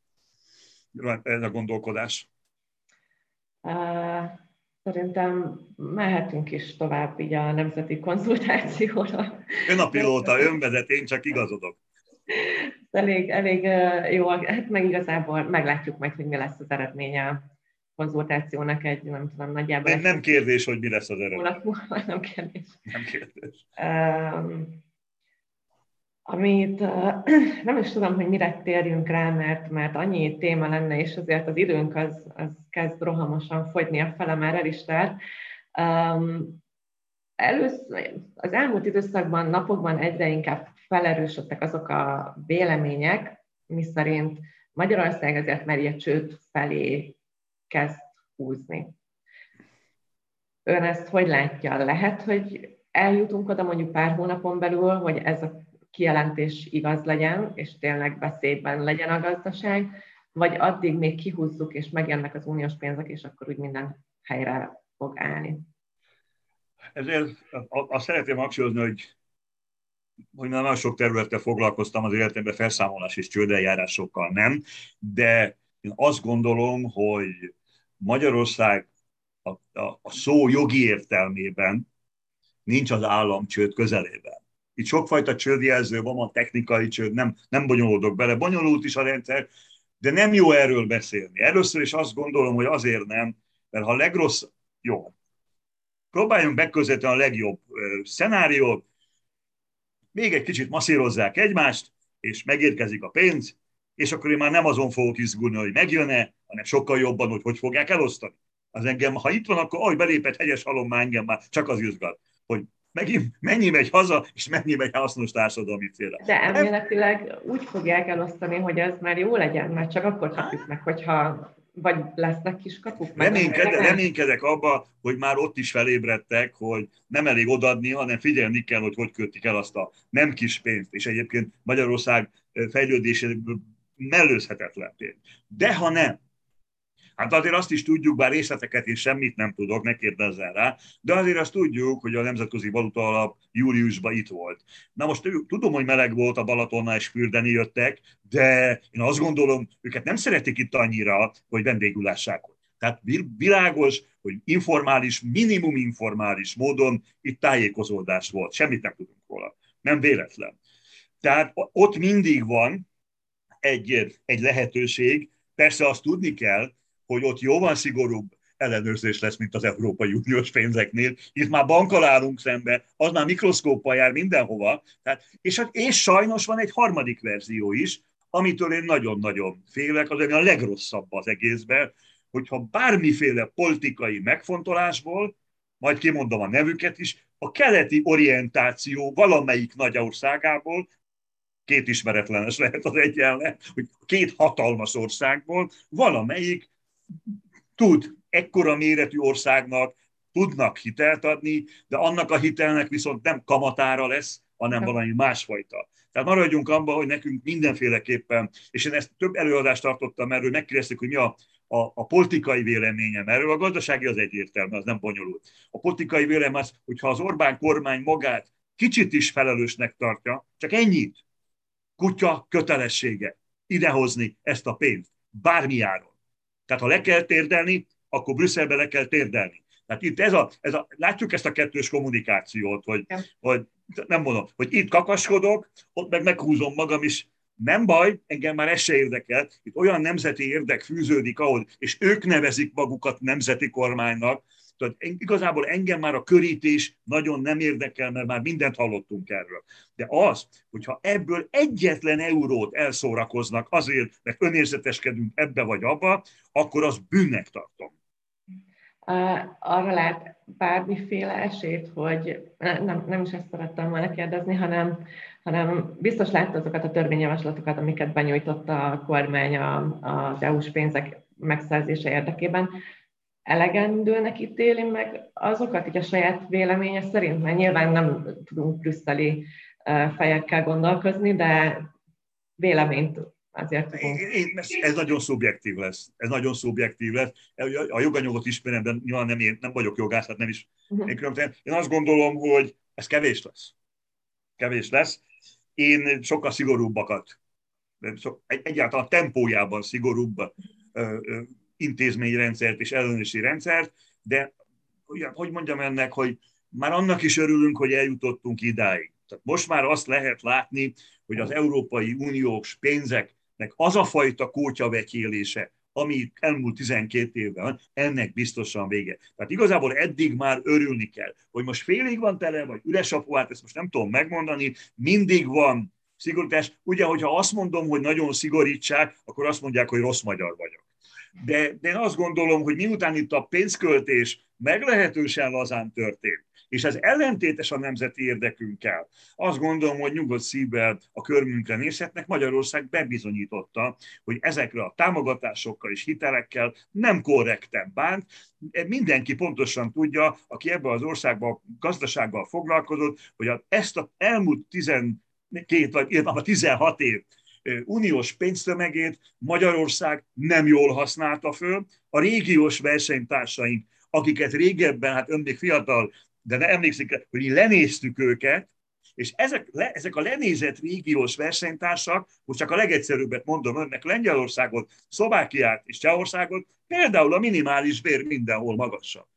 ez a gondolkodás. Szerintem mehetünk is tovább így a nemzeti konzultációra. Ön a pilóta, ön vezet, én csak igazodok. Elég, elég jó, hát meg igazából meglátjuk majd, hogy mi lesz az eredménye a konzultációnak egy, nem tudom, nagyjából... Nem, nem kérdés, hogy mi lesz az eredmény. Nem kérdés. Nem kérdés. Um, amit nem is tudom, hogy mire térjünk rá, mert, mert annyi téma lenne, és azért az időnk az, az kezd rohamosan fogyni, a fele már el is tart. Um, először, az elmúlt időszakban, napokban egyre inkább felerősödtek azok a vélemények, miszerint Magyarország azért ilyen csőd felé kezd húzni. Ön ezt hogy látja? Lehet, hogy eljutunk oda mondjuk pár hónapon belül, hogy ez a kijelentés igaz legyen, és tényleg beszédben legyen a gazdaság, vagy addig még kihúzzuk, és megjönnek az uniós pénzek, és akkor úgy minden helyre fog állni. Ezért azt szeretném hangsúlyozni, hogy hogy már nagyon sok területtel foglalkoztam az életemben, felszámolás és csődeljárásokkal nem, de én azt gondolom, hogy Magyarország a, a, a szó jogi értelmében nincs az államcsőd közelében. Itt sokfajta csődjelző van, a technikai csőd, nem, nem bonyolódok bele. Bonyolult is a rendszer, de nem jó erről beszélni. Először is azt gondolom, hogy azért nem, mert ha a legrossz, jó, próbáljunk megközelíteni a legjobb szenáriót, még egy kicsit masszírozzák egymást, és megérkezik a pénz, és akkor én már nem azon fogok izgulni, hogy megjön-e, hanem sokkal jobban, hogy hogy fogják elosztani. Az engem, ha itt van, akkor ahogy belépett hegyes halom, már engem már csak az izgat, hogy megint mennyi megy haza, és mennyi megy hasznos társadalmi célra. De elméletileg úgy fogják elosztani, hogy ez már jó legyen, mert csak akkor kapjuk meg, hogyha vagy lesznek kis kapuk. Reménykedek, reménykedek abba, hogy már ott is felébredtek, hogy nem elég odadni, hanem figyelni kell, hogy hogy kötik el azt a nem kis pénzt. És egyébként Magyarország fejlődésében mellőzhetetlen pénz. De ha nem, Hát azért azt is tudjuk, bár részleteket én semmit nem tudok, ne kérdezzen rá, de azért azt tudjuk, hogy a Nemzetközi Valuta Alap júliusban itt volt. Na most tudom, hogy meleg volt a Balatonnál, és fürdeni jöttek, de én azt gondolom, őket nem szeretik itt annyira, hogy vendégül. Tehát világos, hogy informális, minimum informális módon itt tájékozódás volt. Semmit nem tudunk róla. Nem véletlen. Tehát ott mindig van egy, egy lehetőség, persze azt tudni kell, hogy ott jóval szigorúbb ellenőrzés lesz, mint az Európai Uniós pénzeknél. Itt már bankkal állunk szembe, az már mikroszkóppal jár mindenhova. Tehát, és, és sajnos van egy harmadik verzió is, amitől én nagyon-nagyon félek, az a legrosszabb az egészben, hogyha bármiféle politikai megfontolásból, majd kimondom a nevüket is, a keleti orientáció valamelyik nagy országából, két ismeretlenes lehet az egyenle, hogy két hatalmas országból valamelyik tud ekkora méretű országnak tudnak hitelt adni, de annak a hitelnek viszont nem kamatára lesz, hanem valami másfajta. Tehát maradjunk abban, hogy nekünk mindenféleképpen, és én ezt több előadást tartottam erről, megkérdezték, hogy mi a, a, a politikai véleményem erről, a gazdasági az egyértelmű, az nem bonyolult. A politikai véleményem az, hogyha az Orbán kormány magát kicsit is felelősnek tartja, csak ennyit, kutya kötelessége idehozni ezt a pénzt, bármi áron. Tehát ha le kell térdelni, akkor Brüsszelbe le kell térdelni. Tehát itt ez a, ez a, látjuk ezt a kettős kommunikációt, hogy, hogy nem mondom, hogy itt kakaskodok, ott meg meghúzom magam is, nem baj, engem már ez se érdekel. Itt olyan nemzeti érdek fűződik ahhoz, és ők nevezik magukat nemzeti kormánynak, tehát igazából engem már a körítés nagyon nem érdekel, mert már mindent hallottunk erről. De az, hogyha ebből egyetlen eurót elszórakoznak azért, mert önérzeteskedünk ebbe vagy abba, akkor az bűnnek tartom. Arra lát bármiféle esélyt, hogy nem, nem is ezt szerettem volna kérdezni, hanem, hanem biztos látta azokat a törvényjavaslatokat, amiket benyújtotta a kormány az EU-s pénzek megszerzése érdekében elegendőnek ítéli meg azokat, így a saját véleménye szerint, mert nyilván nem tudunk brüsszeli fejekkel gondolkozni, de véleményt azért tudunk. Én, ez nagyon szubjektív lesz. Ez nagyon szubjektív lesz. A joganyagot ismerem, de nyilván nem, én, nem vagyok jogász, tehát nem is. Uh-huh. Én azt gondolom, hogy ez kevés lesz. Kevés lesz. Én sokkal szigorúbbakat, egyáltalán a tempójában szigorúbb intézményrendszert és ellenőrzési rendszert, de hogy mondjam ennek, hogy már annak is örülünk, hogy eljutottunk idáig. Tehát most már azt lehet látni, hogy az Európai Uniós pénzeknek az a fajta kótyavetyélése, ami elmúlt 12 évben ennek biztosan vége. Tehát igazából eddig már örülni kell, hogy most félig van tele, vagy üres a hát ezt most nem tudom megmondani, mindig van szigorítás. Ugye, hogyha azt mondom, hogy nagyon szigorítsák, akkor azt mondják, hogy rossz magyar vagyok de, de én azt gondolom, hogy miután itt a pénzköltés meglehetősen lazán történt, és ez ellentétes a nemzeti érdekünkkel. Azt gondolom, hogy nyugodt szívvel a körmünkre nézhetnek. Magyarország bebizonyította, hogy ezekre a támogatásokkal és hitelekkel nem korrekten bánt. Mindenki pontosan tudja, aki ebben az országban gazdasággal foglalkozott, hogy ezt a elmúlt 12 vagy 16 év uniós pénztömegét Magyarország nem jól használta föl. A régiós versenytársaink, akiket régebben, hát ön még fiatal, de ne emlékszik, hogy lenéztük őket, és ezek, le, ezek a lenézett régiós versenytársak, most csak a legegyszerűbbet mondom önnek, Lengyelországot, Szlovákiát és Csehországot, például a minimális bér mindenhol magasabb.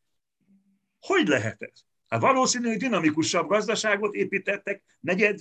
Hogy lehet ez? Hát valószínűleg dinamikusabb gazdaságot építettek negyed,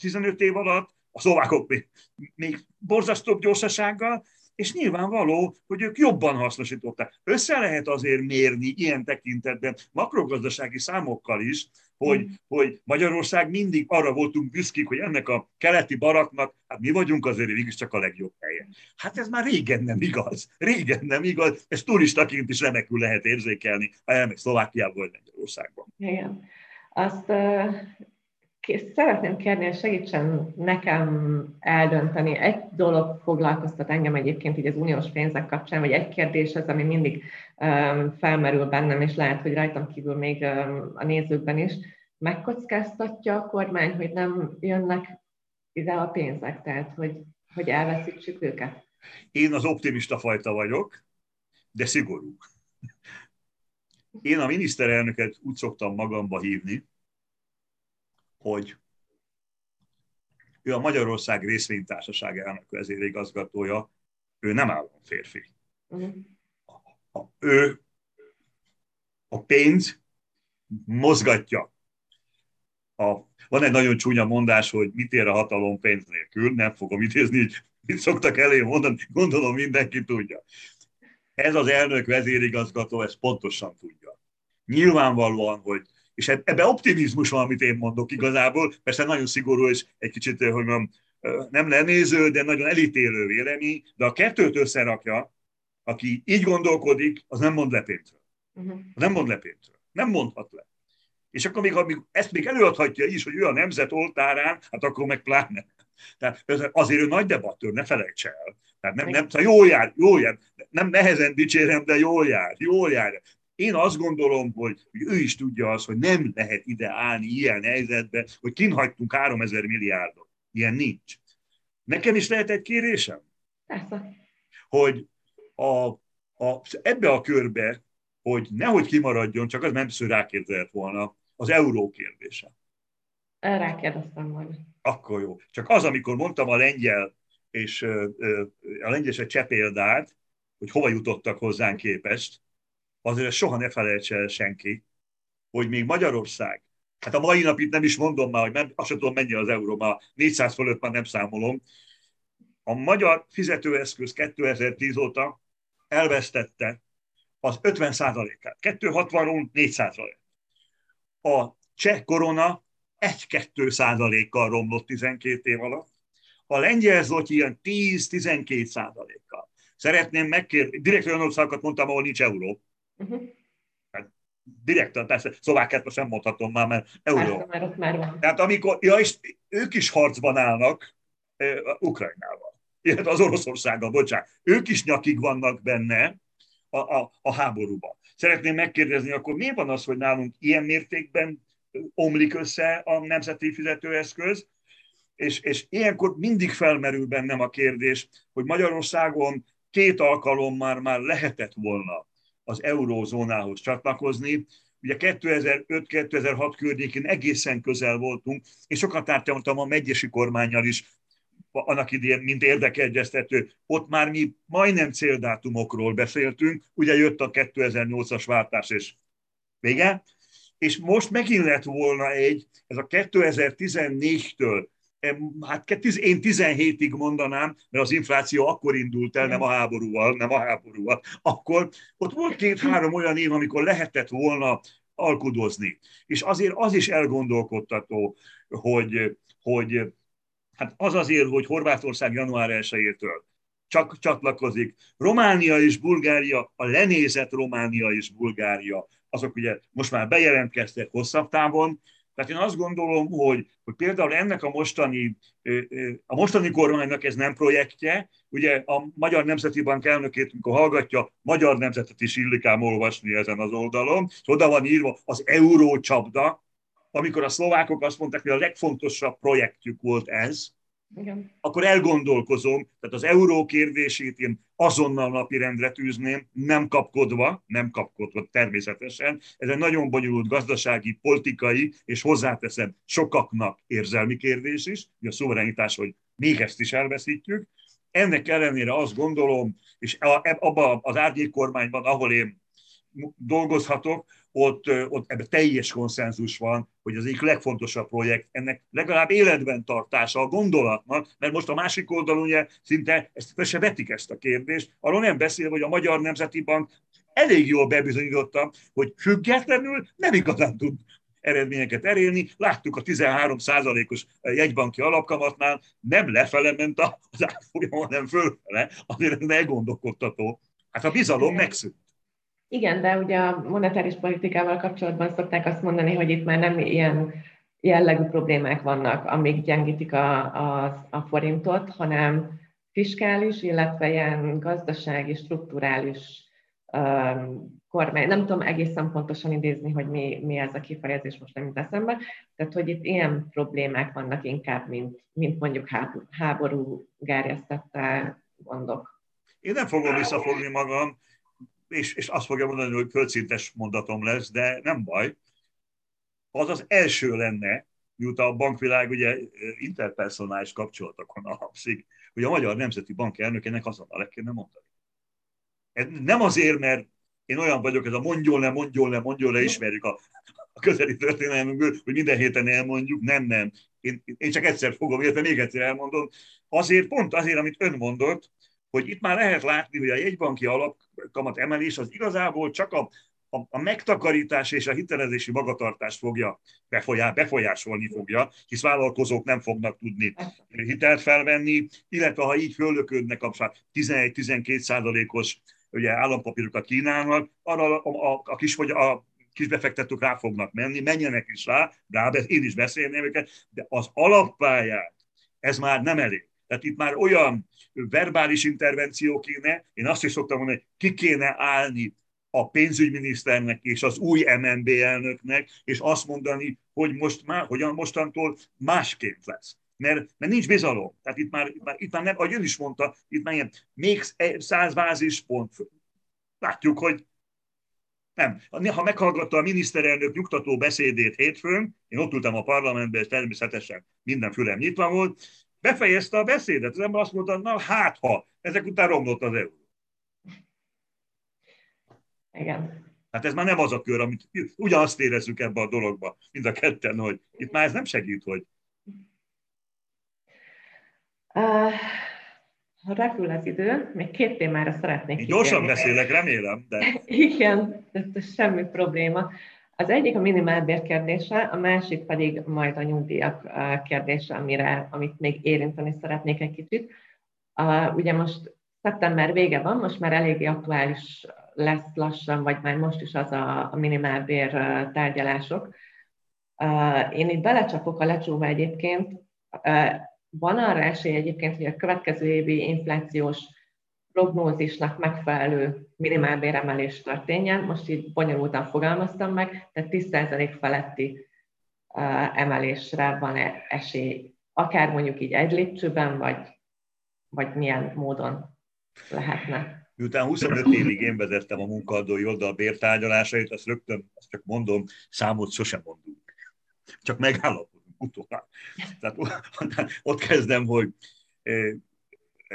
15 év alatt, a szlovákok még, még borzasztóbb gyorsasággal, és nyilvánvaló, hogy ők jobban hasznosították. Össze lehet azért mérni ilyen tekintetben makrogazdasági számokkal is, hogy, mm. hogy Magyarország mindig arra voltunk büszkék, hogy ennek a keleti baraknak, hát mi vagyunk azért mégis csak a legjobb helye. Hát ez már régen nem igaz. Régen nem igaz. Ez turistaként is remekül lehet érzékelni, ha elmegy Szlovákiába vagy Lengyelországban. Igen. Azt Szeretném kérni, hogy segítsen nekem eldönteni. Egy dolog foglalkoztat engem egyébként így az uniós pénzek kapcsán, vagy egy kérdés az, ami mindig felmerül bennem, és lehet, hogy rajtam kívül még a nézőkben is. Megkockáztatja a kormány, hogy nem jönnek ide a pénzek, tehát hogy, hogy elveszítsük őket? Én az optimista fajta vagyok, de szigorú. Én a miniszterelnöket úgy szoktam magamba hívni, hogy ő a Magyarország részvénytársaság elnök vezérigazgatója, ő nem állam férfi. Uh-huh. A, a, ő a pénz mozgatja. A, van egy nagyon csúnya mondás, hogy mit ér a hatalom pénz nélkül, nem fogom idézni, hogy mit szoktak elé mondani, gondolom mindenki tudja. Ez az elnök vezérigazgató ezt pontosan tudja. Nyilvánvalóan, hogy és ebbe optimizmus van, amit én mondok igazából, persze nagyon szigorú, és egy kicsit, hogy mondjam, nem lenéző, de nagyon elítélő vélemény, de a kettőt összerakja, aki így gondolkodik, az nem mond le pénzről. Uh-huh. Nem mond le pénzről. Nem mondhat le. És akkor még, ha még, ezt még előadhatja is, hogy ő a nemzet oltárán, hát akkor meg pláne. Tehát azért ő nagy debattőr, ne felejts el. Tehát nem, nem, szóval jól jár, jól jár. Nem nehezen dicsérem, de jól jár, jól jár. Én azt gondolom, hogy, hogy ő is tudja azt, hogy nem lehet ide állni ilyen helyzetbe, hogy kinhagytunk 3000 milliárdot. Ilyen nincs. Nekem is lehet egy kérésem? Persze. Hogy a, a, ebbe a körbe, hogy nehogy kimaradjon, csak az nem rákérdezett volna, az euró kérdése. Rákérdeztem majd. Akkor jó. Csak az, amikor mondtam a lengyel és a lengyel se példát, hogy hova jutottak hozzánk képest, azért soha ne felejtse el senki, hogy még Magyarország Hát a mai nap itt nem is mondom már, hogy nem, azt sem tudom mennyi az euró, már 400 fölött már nem számolom. A magyar fizetőeszköz 2010 óta elvesztette az 50 át 260-ról 400 A cseh korona 1-2 százalékkal romlott 12 év alatt. A lengyel zloty ilyen 10-12 százalékkal. Szeretném megkérni, direkt olyan országokat mondtam, ahol nincs euró. Uh-huh. Hát, direkt, persze szlovákát most nem mondhatom már, mert euró. Már ott már van. Tehát amikor, ja, és ők is harcban állnak uh, Ukrajnával, illetve az Oroszországgal, bocsánat. Ők is nyakig vannak benne a, a, a háborúban. Szeretném megkérdezni, akkor miért van az, hogy nálunk ilyen mértékben omlik össze a nemzeti fizetőeszköz, és, és ilyenkor mindig felmerül bennem a kérdés, hogy Magyarországon két alkalommal már lehetett volna az eurózónához csatlakozni. Ugye 2005-2006 környékén egészen közel voltunk, és sokat tárgyaltam a megyesi kormányjal is, annak idén, mint érdekeegyeztető, ott már mi majdnem céldátumokról beszéltünk, ugye jött a 2008-as váltás, és vége, és most megint lett volna egy, ez a 2014-től hát én 17-ig mondanám, mert az infláció akkor indult el, nem a háborúval, nem a háborúval, akkor ott volt két-három olyan év, amikor lehetett volna alkudozni. És azért az is elgondolkodtató, hogy, hogy hát az azért, hogy Horvátország január 1-től csak csatlakozik. Románia és Bulgária, a lenézett Románia és Bulgária, azok ugye most már bejelentkeztek hosszabb távon, tehát én azt gondolom, hogy, hogy például ennek a mostani, a mostani kormánynak ez nem projektje, ugye a Magyar Nemzeti Bank elnökét, amikor hallgatja, Magyar Nemzetet is illik ám olvasni ezen az oldalon, és oda van írva az eurócsapda, amikor a szlovákok azt mondták, hogy a legfontosabb projektjük volt ez, igen. akkor elgondolkozom, tehát az euró kérdését én azonnal napirendre tűzném, nem kapkodva, nem kapkodva természetesen. Ez egy nagyon bonyolult gazdasági, politikai, és hozzáteszem, sokaknak érzelmi kérdés is, hogy a szuverenitás, hogy még ezt is elveszítjük. Ennek ellenére azt gondolom, és abban az árnyék kormányban, ahol én dolgozhatok, ott, ott ebben teljes konszenzus van, hogy az egyik legfontosabb projekt ennek legalább életben tartása a gondolatnak, mert most a másik oldalon ugye szinte ezt fel se vetik ezt a kérdést, arról nem beszél, hogy a Magyar Nemzeti Bank elég jól bebizonyította, hogy függetlenül nem igazán tud eredményeket elérni. Láttuk a 13%-os jegybanki alapkamatnál, nem lefele ment az árfolyam, hanem fölfele, azért ez elgondolkodtató. Hát a bizalom megszűnt. Igen, de ugye a monetáris politikával kapcsolatban szokták azt mondani, hogy itt már nem ilyen jellegű problémák vannak, amik gyengítik a, a, a forintot, hanem fiskális, illetve ilyen gazdasági, strukturális um, kormány. Nem tudom egészen pontosan idézni, hogy mi, mi ez a kifejezés, most nem jut eszembe. Tehát, hogy itt ilyen problémák vannak inkább, mint, mint mondjuk háború, háború gárjesztette gondok. Én nem fogom visszafogni magam és, és azt fogja mondani, hogy földszintes mondatom lesz, de nem baj. Az az első lenne, miután a bankvilág ugye interpersonális kapcsolatokon alapszik, hogy a Magyar Nemzeti Bank elnökének azonnal le kéne mondani. Ez nem azért, mert én olyan vagyok, ez a mondjon le, mondjon le, mondjon le, ismerjük a, a közeli történelmünkből, hogy minden héten elmondjuk, nem, nem. Én, én csak egyszer fogom, illetve még egyszer elmondom. Azért, pont azért, amit ön mondott, hogy itt már lehet látni, hogy a jegybanki alapkamat emelés az igazából csak a, a, a megtakarítás és a hitelezési magatartást fogja befolyá, befolyásolni fogja, hisz vállalkozók nem fognak tudni hitelt felvenni, illetve ha így föllöködnek a 11-12 százalékos ugye, állampapírokat kínálnak, arra a, a, a kis, a kisbefektetők rá fognak menni, menjenek is rá, rá én is beszélném őket, de az alappályát ez már nem elég. Tehát itt már olyan verbális intervenció kéne, én azt is szoktam mondani, hogy ki kéne állni a pénzügyminiszternek és az új MNB elnöknek, és azt mondani, hogy most már, hogyan mostantól másként lesz. Mert, mert nincs bizalom. Tehát itt már, itt már, itt már nem, ahogy ön is mondta, itt már ilyen még száz bázispont. Látjuk, hogy nem. Ha meghallgatta a miniszterelnök nyugtató beszédét hétfőn, én ott ültem a parlamentben, és természetesen minden fülem nyitva volt, befejezte a beszédet. Az ember azt mondta, na hát ha, ezek után romlott az euró. Igen. Hát ez már nem az a kör, amit ugyanazt érezzük ebbe a dologba, mind a ketten, hogy itt már ez nem segít, hogy... Uh, repül az idő, még két témára szeretnék Én gyorsan beszélek, remélem, de... Igen, ez semmi probléma. Az egyik a minimálbér kérdése, a másik pedig majd a nyugdíjak kérdése, amire, amit még érinteni szeretnék egy kicsit. Ugye most szeptember vége van, most már eléggé aktuális lesz lassan, vagy már most is az a, minimálbér tárgyalások. Én itt belecsapok a lecsóba egyébként. Van arra esély egyébként, hogy a következő évi inflációs prognózisnak megfelelő minimálbéremelés történjen. Most így bonyolultan fogalmaztam meg, tehát 10% feletti emelésre van esély, akár mondjuk így egy lépcsőben, vagy, vagy milyen módon lehetne. Miután 25 évig én vezettem a munkaadói oldal bértárgyalásait, azt rögtön, azt csak mondom, számot sosem mondunk. Csak megállapodunk utólag. Tehát ott kezdem, hogy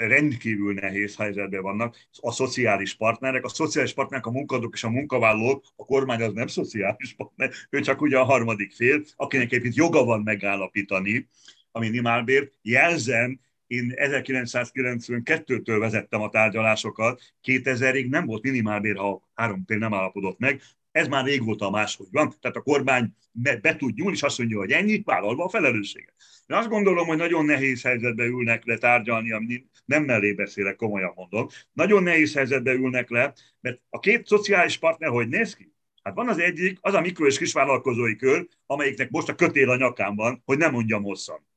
rendkívül nehéz helyzetben vannak a szociális partnerek. A szociális partnerek, a munkadók és a munkavállalók, a kormány az nem szociális partner, ő csak ugye a harmadik fél, akinek egyébként joga van megállapítani a minimálbért. Jelzem, én 1992-től vezettem a tárgyalásokat, 2000-ig nem volt minimálbér, ha három fél nem állapodott meg, ez már régóta máshogy van, tehát a kormány be, be tud nyúlni, és azt mondja, hogy ennyit vállalva a felelősséget. Én azt gondolom, hogy nagyon nehéz helyzetbe ülnek le tárgyalni, ami nem mellé beszélek, komolyan mondom. Nagyon nehéz helyzetbe ülnek le, mert a két szociális partner hogy néz ki? Hát van az egyik, az a mikro- és kisvállalkozói kör, amelyiknek most a kötél a nyakán van, hogy nem mondjam hosszan.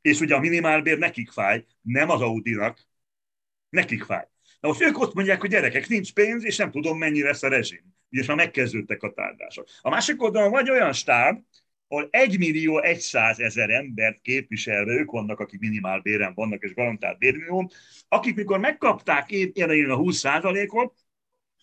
És ugye a minimálbér nekik fáj, nem az Audinak, nekik fáj. Na most ők ott mondják, hogy gyerekek, nincs pénz, és nem tudom, mennyi lesz a rezsim. És már megkezdődtek a tárgyások. A másik oldalon vagy olyan stáb, ahol 1 millió 100 ezer embert képviselve, ők vannak, akik minimál béren vannak, és garantált bérminimum, akik mikor megkapták én a 20 ot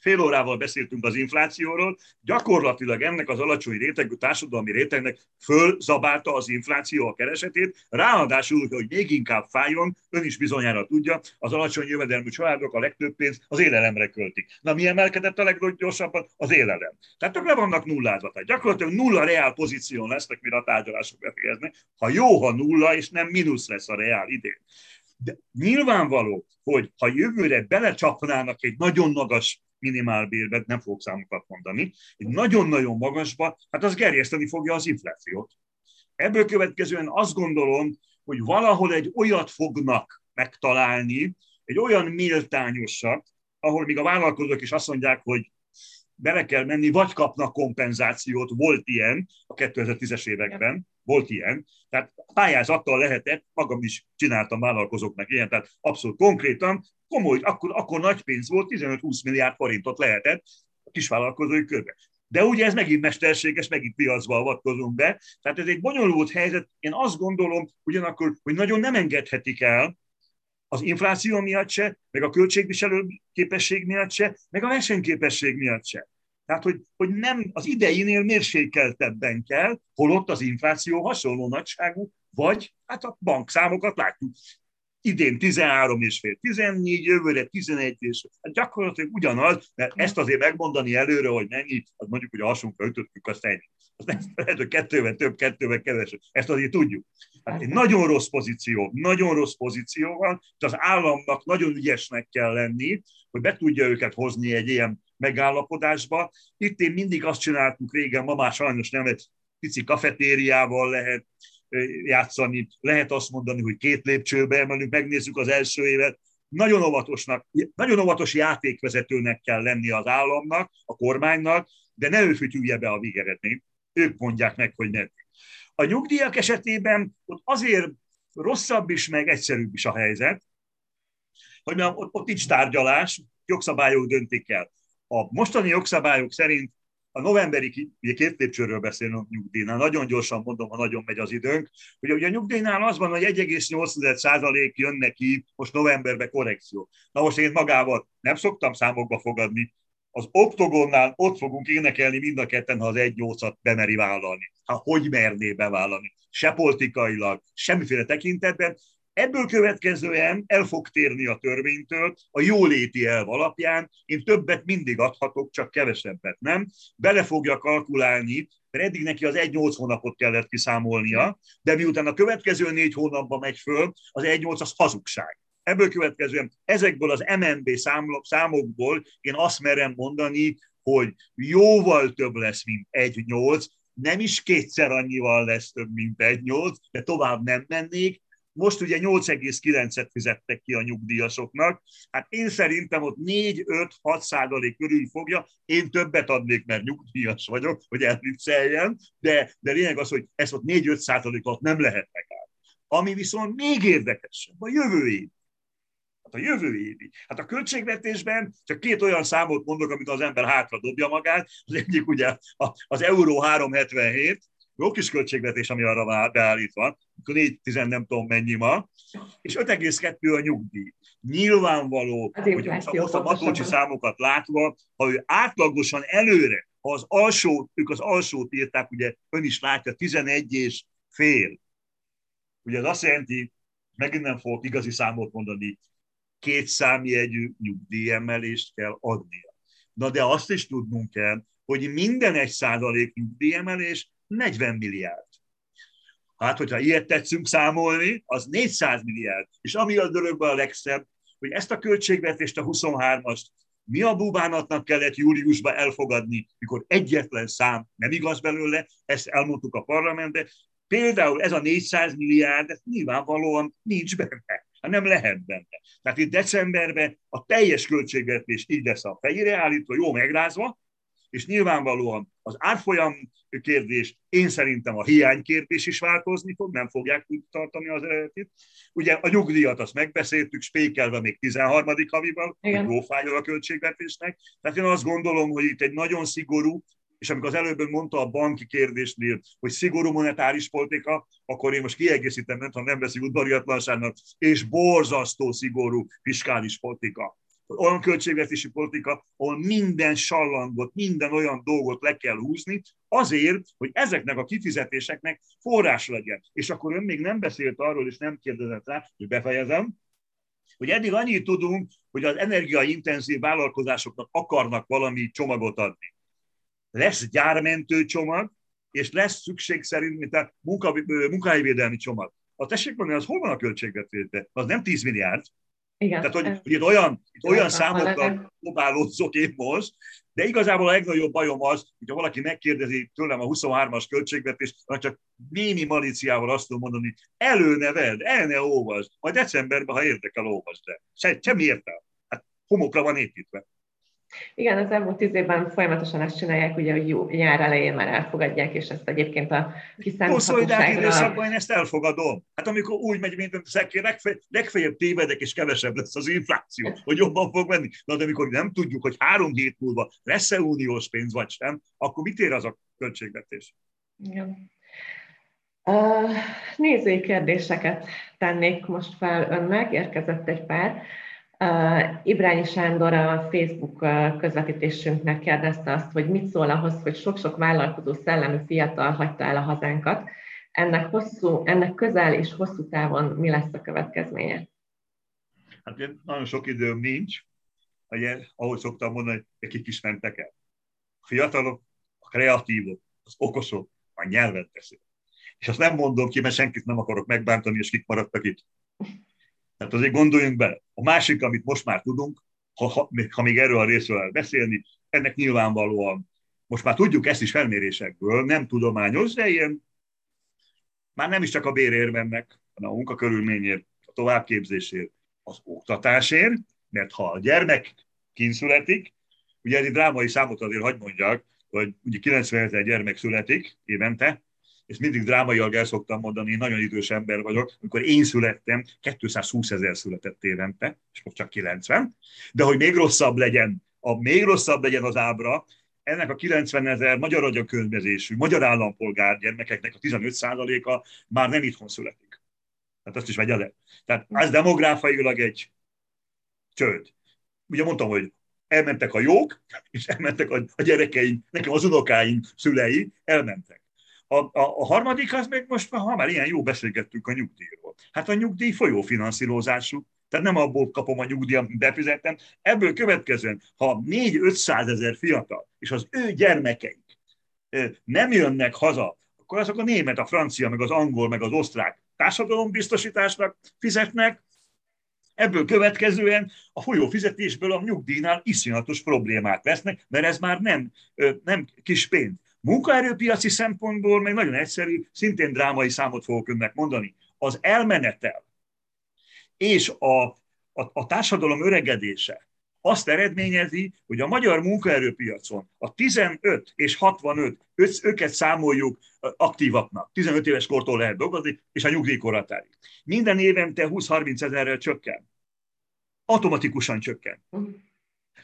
fél órával beszéltünk az inflációról, gyakorlatilag ennek az alacsony rétegű társadalmi rétegnek fölzabálta az infláció a keresetét, ráadásul, hogy még inkább fájjon, ön is bizonyára tudja, az alacsony jövedelmű családok a legtöbb pénzt az élelemre költik. Na mi emelkedett a leggyorsabban? Az élelem. Tehát tök le vannak nullázva. Tehát gyakorlatilag nulla reál pozíción lesznek, mire a tárgyalások befejeznek. Ha jó, ha nulla, és nem mínusz lesz a reál idén. De nyilvánvaló, hogy ha jövőre belecsapnának egy nagyon magas minimálbérbe, nem fogok számokat mondani, egy nagyon-nagyon magasba, hát az gerjeszteni fogja az inflációt. Ebből következően azt gondolom, hogy valahol egy olyat fognak megtalálni, egy olyan méltányosat, ahol még a vállalkozók is azt mondják, hogy bele kell menni, vagy kapnak kompenzációt, volt ilyen a 2010-es években, volt ilyen, tehát pályázattal lehetett, magam is csináltam vállalkozóknak ilyen, tehát abszolút konkrétan, komoly, akkor, akkor nagy pénz volt, 15-20 milliárd forintot lehetett a kisvállalkozói körbe. De ugye ez megint mesterséges, megint piacba avatkozunk be. Tehát ez egy bonyolult helyzet. Én azt gondolom ugyanakkor, hogy nagyon nem engedhetik el, az infláció miatt se, meg a költségviselő képesség miatt se, meg a versenyképesség miatt se. Tehát, hogy, hogy nem az ideinél mérsékeltebben kell, holott az infláció hasonló nagyságú, vagy hát a bankszámokat látjuk. Idén 13 és fél, 14, jövőre 11 és hát gyakorlatilag ugyanaz, mert ezt azért megmondani előre, hogy mennyi, az mondjuk, hogy a hasunkra ütöttük, azt ennyi. Az lehet, hogy kettővel több, kettővel kevesebb. Ezt azért tudjuk. Hát egy nagyon rossz pozíció, nagyon rossz pozíció van, és az államnak nagyon ügyesnek kell lenni, hogy be tudja őket hozni egy ilyen megállapodásba. Itt én mindig azt csináltuk régen, ma már sajnos nem egy pici kafetériával lehet játszani, lehet azt mondani, hogy két lépcsőbe emelünk, megnézzük az első évet, nagyon óvatosnak, nagyon óvatos játékvezetőnek kell lenni az államnak, a kormánynak, de ne ő fütyülje be a végeredményt. Ők mondják meg, hogy nem. A nyugdíjak esetében ott azért rosszabb is, meg egyszerűbb is a helyzet, hogy ott, ott nincs tárgyalás, jogszabályok döntik el. A mostani jogszabályok szerint a novemberi, ugye két lépcsőről beszélünk a nyugdíjnál, nagyon gyorsan mondom, ha nagyon megy az időnk, hogy ugye a nyugdíjnál az van, hogy 1,8% jön neki most novemberben korrekció. Na most én magával nem szoktam számokba fogadni, az oktogonnál ott fogunk énekelni mind a ketten, ha az egy nyolcat bemeri vállalni. Hát hogy merné bevállalni? Se politikailag, semmiféle tekintetben. Ebből következően el fog térni a törvénytől a jóléti elv alapján. Én többet mindig adhatok, csak kevesebbet nem. Bele fogja kalkulálni, mert eddig neki az egy-nyolc hónapot kellett kiszámolnia, de miután a következő négy hónapban megy föl, az egy-nyolc az hazugság. Ebből következően ezekből az MNB számokból én azt merem mondani, hogy jóval több lesz, mint egy-nyolc, nem is kétszer annyival lesz több, mint egy-nyolc, de tovább nem mennék, most ugye 8,9-et fizettek ki a nyugdíjasoknak. Hát én szerintem ott 4-5-6 százalék körül fogja. Én többet adnék, mert nyugdíjas vagyok, hogy elvicceljen, de, de lényeg az, hogy ezt ott 4-5 százalékot nem lehet megállni. Ami viszont még érdekesebb, a jövő év. Hát a jövő évi. Hát a költségvetésben csak két olyan számot mondok, amit az ember hátra dobja magát. Az egyik ugye az euró 377, jó kis költségvetés, ami arra beállítva, 4 tizen nem tudom mennyi ma, és 5,2 a nyugdíj. Nyilvánvaló, hogy most a Matolcsi számokat látva, ha ő átlagosan előre, ha az alsó, ők az alsót írták, ugye ön is látja, 11 és fél. Ugye az azt jelenti, megint nem fogok igazi számot mondani, két számjegyű nyugdíjemelést kell adnia. Na de azt is tudnunk kell, hogy minden egy százalék nyugdíjemelés 40 milliárd. Hát, hogyha ilyet tetszünk számolni, az 400 milliárd. És ami a dologban a legszebb, hogy ezt a költségvetést, a 23-ast, mi a bubánatnak kellett júliusban elfogadni, mikor egyetlen szám nem igaz belőle, ezt elmondtuk a parlamentbe. Például ez a 400 milliárd, ez nyilvánvalóan nincs benne, hát nem lehet benne. Tehát itt decemberben a teljes költségvetés így lesz a fejére állítva, jó megrázva, és nyilvánvalóan az árfolyam kérdés, én szerintem a hiány kérdés is változni fog, nem fogják tudni tartani az eredetit. Ugye a nyugdíjat azt megbeszéltük, spékelve még 13. havival, hogy a költségvetésnek. Tehát én azt gondolom, hogy itt egy nagyon szigorú, és amikor az előbb mondta a banki kérdésnél, hogy szigorú monetáris politika, akkor én most kiegészítem, nem, ha nem veszik udvariatlanságnak, és borzasztó szigorú fiskális politika olyan költségvetési politika, ahol minden sallangot, minden olyan dolgot le kell húzni, azért, hogy ezeknek a kifizetéseknek forrás legyen. És akkor ön még nem beszélt arról, és nem kérdezett rá, hogy befejezem, hogy eddig annyit tudunk, hogy az energiaintenzív vállalkozásoknak akarnak valami csomagot adni. Lesz gyármentő csomag, és lesz szükség szerint, mint a munkahelyi csomag. A tessék mondani, az hol van a költségvetésben? Az nem 10 milliárd, igen. Tehát, hogy, hogy itt olyan, itt olyan számokkal próbálódzok én most, de igazából a legnagyobb bajom az, hogyha valaki megkérdezi tőlem a 23-as költségvetést, csak némi malíciával azt tudom mondani, előneveld, el ne olvasd, majd decemberben, ha érdekel, olvasd el. Se, semmi értelme. Hát homokra van építve. Igen, az elmúlt tíz évben folyamatosan ezt csinálják, ugye, hogy jó, nyár elején már elfogadják, és ezt egyébként a kiszámíthatóságra... időszakban én ezt elfogadom. Hát amikor úgy megy, mint a szekér, legfeljebb, legfeljebb tévedek, és kevesebb lesz az infláció, hogy jobban fog menni. Na, de amikor nem tudjuk, hogy három hét múlva lesz-e uniós pénz, vagy sem, akkor mit ér az a költségvetés? Igen. Uh, nézői kérdéseket tennék most fel önnek, érkezett egy pár. Ibrányi Sándor a Facebook közvetítésünknek kérdezte azt, hogy mit szól ahhoz, hogy sok-sok vállalkozó szellemű fiatal hagyta el a hazánkat. Ennek, hosszú, ennek közel és hosszú távon mi lesz a következménye? Hát nagyon sok időm nincs, ugye, ahogy szoktam mondani, hogy kik is mentek el. A fiatalok, a kreatívok, az okosok, a nyelvet beszél. És azt nem mondom ki, mert senkit nem akarok megbántani, és kik maradtak itt. Tehát azért gondoljunk bele. A másik, amit most már tudunk, ha, ha, ha még erről a részről el beszélni, ennek nyilvánvalóan, most már tudjuk ezt is felmérésekből, nem tudományos, de ilyen már nem is csak a bérért hanem a munkakörülményért, a továbbképzésért, az oktatásért, mert ha a gyermek kínszületik, ugye egy drámai számot azért hagyd mondjak, hogy ugye 90 ezer gyermek születik évente, és mindig drámaiak el szoktam mondani, én nagyon idős ember vagyok, amikor én születtem, 220 ezer született évente, és most csak 90, de hogy még rosszabb legyen, a még rosszabb legyen az ábra, ennek a 90 ezer magyar agyakönyvezésű, magyar állampolgár gyermekeknek a 15%-a már nem itthon születik. Tehát azt is vegye le. Tehát ez demográfailag egy csőd. Ugye mondtam, hogy elmentek a jók, és elmentek a, a nekem az unokáink szülei, elmentek. A, a, a harmadik az meg most, ha már ilyen jó beszélgettünk a nyugdíjról. Hát a nyugdíj folyófinanszírozású, tehát nem abból kapom a nyugdíjat, amit befizettem. Ebből következően, ha 4-500 ezer fiatal és az ő gyermekeik nem jönnek haza, akkor azok a német, a francia, meg az angol, meg az osztrák társadalombiztosításnak fizetnek, Ebből következően a folyófizetésből a nyugdíjnál iszonyatos problémát vesznek, mert ez már nem, nem kis pénz. Munkaerőpiaci szempontból meg nagyon egyszerű, szintén drámai számot fogok önnek mondani. Az elmenetel és a, a, a társadalom öregedése azt eredményezi, hogy a magyar munkaerőpiacon a 15 és 65, őket számoljuk aktívaknak, 15 éves kortól lehet dolgozni, és a nyugdíjkoratárig. Minden évente 20-30 ezerrel csökken. Automatikusan csökken. Uh-huh.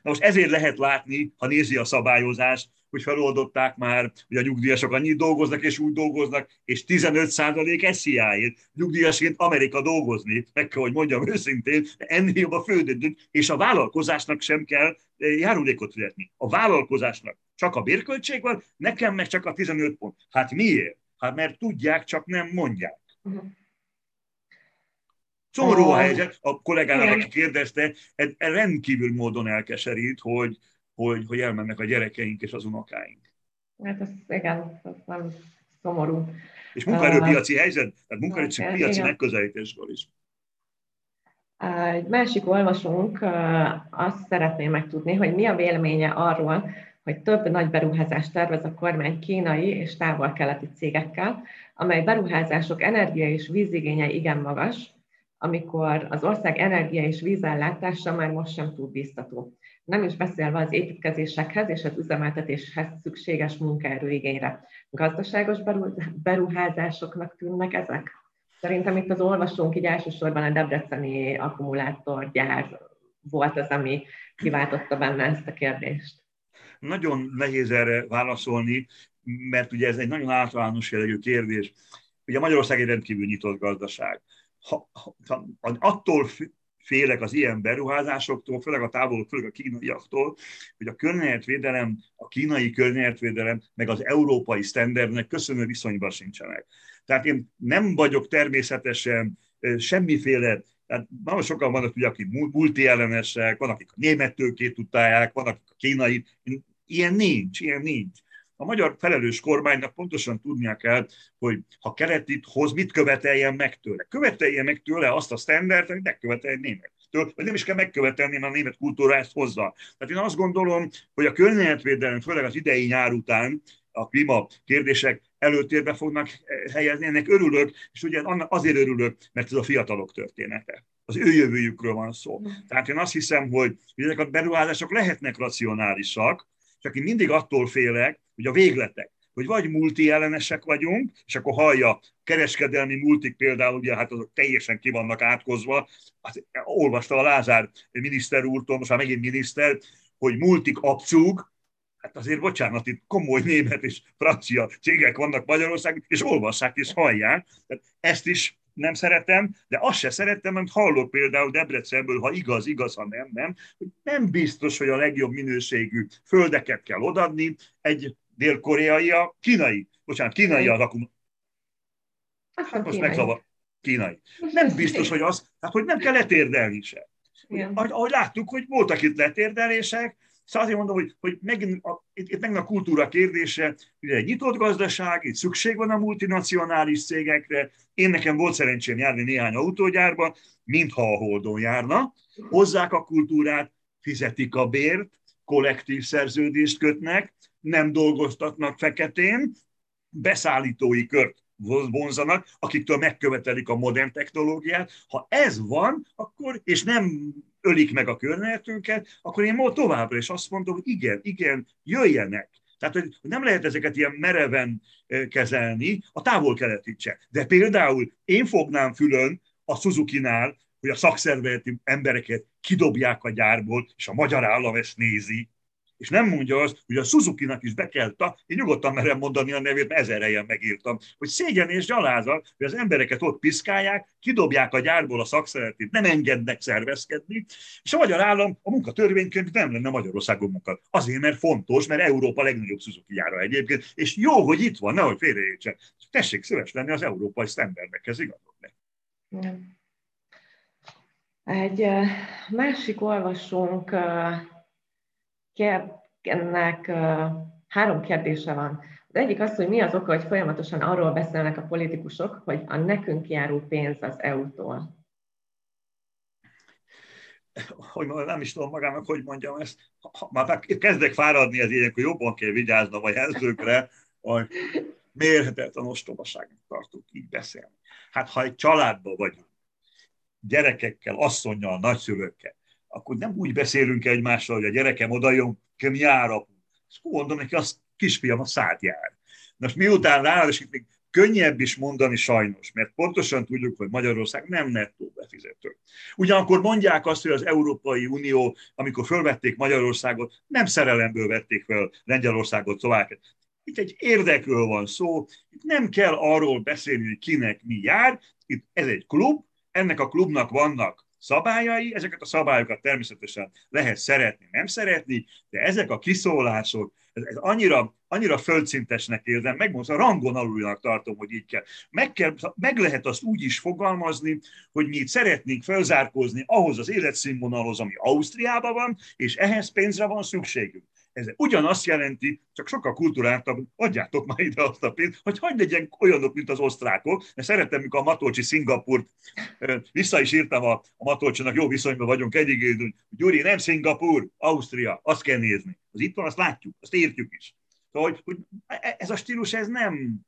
Na most ezért lehet látni, ha nézi a szabályozást, hogy feloldották már, hogy a nyugdíjasok annyit dolgoznak, és úgy dolgoznak, és 15 százalék SZIA-ért nyugdíjasként Amerika dolgozni, meg kell, hogy mondjam őszintén, ennél jobb a földön, és a vállalkozásnak sem kell eh, járulékot fizetni. A vállalkozásnak csak a bérköltség van, nekem meg csak a 15 pont. Hát miért? Hát mert tudják, csak nem mondják. Uh-huh. Szomorú a helyzet, a kollégának, aki kérdezte, ez rendkívül módon elkeserít, hogy, hogy, hogy elmennek a gyerekeink és az unokáink. Hát ez igen, ez nem szomorú. És munkaerőpiaci helyzet, tehát munkaerőpiaci igen. megközelítésről is. Egy másik olvasónk azt szeretné megtudni, hogy mi a véleménye arról, hogy több nagy beruházást tervez a kormány kínai és távol-keleti cégekkel, amely beruházások energia és vízigénye igen magas, amikor az ország energia és vízellátása már most sem túl biztató. Nem is beszélve az építkezésekhez és az üzemeltetéshez szükséges munkaerőigényre. Gazdaságos beruházásoknak tűnnek ezek? Szerintem itt az olvasónk így elsősorban a Debreceni akkumulátorgyár volt az, ami kiváltotta benne ezt a kérdést. Nagyon nehéz erre válaszolni, mert ugye ez egy nagyon általános jellegű kérdés. Ugye Magyarország egy rendkívül nyitott gazdaság ha, ha, attól félek az ilyen beruházásoktól, főleg a távol, főleg a kínaiaktól, hogy a környezetvédelem, a kínai környezetvédelem, meg az európai sztenderdnek köszönő viszonyban sincsenek. Tehát én nem vagyok természetesen semmiféle tehát nagyon sokan vannak, ugye, akik multi ellenesek, van, akik a német tőkét utálják, van, akik a kínai. Ilyen nincs, ilyen nincs a magyar felelős kormánynak pontosan tudnia kell, hogy ha keretit hoz, mit követeljen meg tőle. Követeljen meg tőle azt a standard, amit megkövetel egy némettől, vagy nem is kell megkövetelni, mert a német kultúra ezt hozza. Tehát én azt gondolom, hogy a környezetvédelem, főleg az idei nyár után, a klíma kérdések előtérbe fognak helyezni, ennek örülök, és ugye azért örülök, mert ez a fiatalok története. Az ő jövőjükről van szó. Tehát én azt hiszem, hogy ezek a beruházások lehetnek racionálisak, csak én mindig attól félek, hogy a végletek, hogy vagy multi ellenesek vagyunk, és akkor hallja kereskedelmi multik például, ugye hát azok teljesen ki vannak átkozva, hát, olvasta a Lázár miniszter úrtól, most már megint miniszter, hogy multik abcúg, hát azért bocsánat, itt komoly német és francia cégek vannak Magyarországon, és olvassák és hallják. Tehát ezt is nem szeretem, de azt se szeretem, amit hallok például Debrecenből, ha igaz, igaz, ha nem, nem, hogy nem biztos, hogy a legjobb minőségű földeket kell odadni egy dél-koreai a kínai, bocsánat, kínai az akum. Hát most megzavar. Kínai. Nem biztos, hogy az, hát hogy nem kell letérdelni se. Ahogy, ahogy láttuk, hogy voltak itt letérdelések, Szóval azért mondom, hogy, hogy megint a, itt, itt megint a kultúra kérdése, ugye egy nyitott gazdaság, itt szükség van a multinacionális cégekre. Én nekem volt szerencsém járni néhány autógyárba, mintha a Holdon járna. Hozzák a kultúrát, fizetik a bért, kollektív szerződést kötnek, nem dolgoztatnak feketén, beszállítói kört vonzanak, akiktől megkövetelik a modern technológiát. Ha ez van, akkor, és nem ölik meg a környezetünket, akkor én ma továbbra is azt mondom, hogy igen, igen, jöjjenek. Tehát, hogy nem lehet ezeket ilyen mereven kezelni, a távol-keletit. De például én fognám fülön a Suzuki-nál, hogy a szakszervezeti embereket kidobják a gyárból, és a magyar állam ezt nézi, és nem mondja azt, hogy a Suzuki-nak is be kell, én nyugodtan merem mondani a nevét, mert ezer helyen megírtam, hogy szégyen és gyalázat, hogy az embereket ott piszkálják, kidobják a gyárból a szakszeretét, nem engednek szervezkedni, és a magyar állam a munkatörvénykönyv nem lenne Magyarországon munka. Azért, mert fontos, mert Európa legnagyobb Suzuki gyára egyébként, és jó, hogy itt van, nehogy félreértsen. Tessék szíves lenni az európai sztenderdekhez igazodni. Egy másik olvasónk ennek három kérdése van. Az egyik az, hogy mi az oka, hogy folyamatosan arról beszélnek a politikusok, hogy a nekünk járó pénz az EU-tól. Hogy nem is tudom magának, hogy mondjam ezt. Már kezdek fáradni ez ilyenkor jobban kell vigyáznom a jelzőkre, hogy mérhetetlen ostobaságnak tartunk így beszélni. Hát ha egy családban vagyunk, gyerekekkel, asszonyjal, nagyszülőkkel, akkor nem úgy beszélünk egymással, hogy a gyerekem odajön, kem jár apu. És mondom neki, az kisfiam, a szád jár. Most miután ráadásul még könnyebb is mondani sajnos, mert pontosan tudjuk, hogy Magyarország nem nettó befizető. Ugyanakkor mondják azt, hogy az Európai Unió, amikor fölvették Magyarországot, nem szerelemből vették fel Lengyelországot, Szlovákiát. Itt egy érdekről van szó, itt nem kell arról beszélni, hogy kinek mi jár, itt ez egy klub, ennek a klubnak vannak szabályai, ezeket a szabályokat természetesen lehet szeretni, nem szeretni, de ezek a kiszólások, ez, ez annyira, annyira földszintesnek érzem, megmondom, a rangon aluljának tartom, hogy így kell. Meg, kell. meg lehet azt úgy is fogalmazni, hogy mi itt szeretnénk felzárkózni ahhoz az életszínvonalhoz, ami Ausztriában van, és ehhez pénzre van szükségünk. Ez ugyanazt jelenti, csak sokkal kulturáltabb, adjátok már ide azt a pénzt, hogy hagyd legyen olyanok, mint az osztrákok, mert szeretem, mikor a Matolcsi Szingapurt, vissza is írtam a, a Matolcsinak, jó viszonyban vagyunk egyik, hogy Gyuri, nem Szingapur, Ausztria, azt kell nézni. Az itt van, azt látjuk, azt értjük is. Szóval, hogy, hogy e, ez a stílus, ez nem,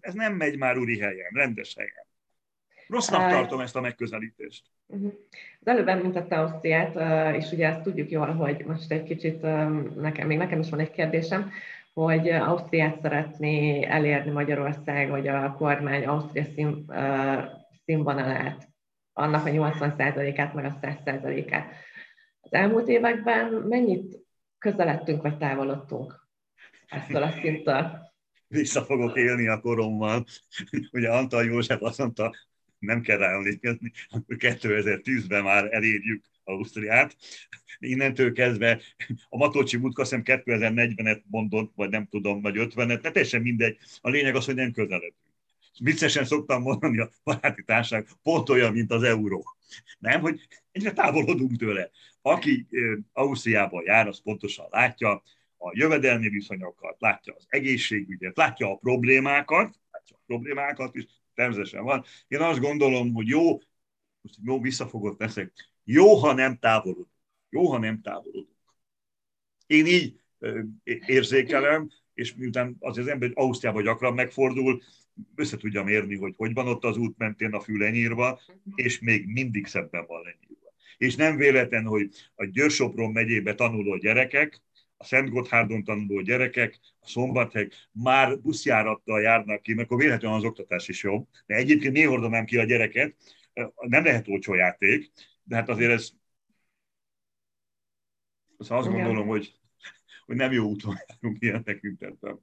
ez nem megy már úri helyen, rendes helyen. Rossznak tartom ezt a megközelítést. Uh-huh. Az előbb említette Ausztriát, és ugye ezt tudjuk jól, hogy most egy kicsit nekem, még nekem is van egy kérdésem, hogy Ausztriát szeretné elérni Magyarország, vagy a kormány Ausztria szín, színvonalát, annak a 80%-át, meg a 100%-át. Az elmúlt években mennyit közeledtünk, vagy távolodtunk ettől a szinttől? Vissza fogok élni a korommal. Ugye Antal József azt mondta, nem kell rá emlékezni, akkor 2010-ben már elérjük Ausztriát. Innentől kezdve a Matolcsi Mutka szem 2040-et mondott, vagy nem tudom, vagy 50-et, de teljesen mindegy. A lényeg az, hogy nem közeledünk. Viccesen szoktam mondani a baráti társaság, pont olyan, mint az euró. Nem, hogy egyre távolodunk tőle. Aki Ausztriában jár, az pontosan látja a jövedelmi viszonyokat, látja az egészségügyet, látja a problémákat, látja a problémákat is, természetesen van. Én azt gondolom, hogy jó, most jó visszafogott leszek, jó, ha nem távolodunk. Jó, ha nem távolodunk. Én így érzékelem, és miután az, az ember Ausztriában gyakran megfordul, össze tudja mérni, hogy hogy van ott az út mentén a lenyírva, és még mindig szebben van lenyírva. És nem véletlen, hogy a Győr-Sopron megyébe tanuló gyerekek a Szent Gotthárdon tanuló gyerekek, a Szombathely már buszjárattal járnak ki, mert akkor véletlenül az oktatás is jobb. De egyébként mi hordanám ki a gyereket, nem lehet olcsó játék, de hát azért ez azt gondolom, hogy, hogy nem jó úton járunk ilyen tekintetben.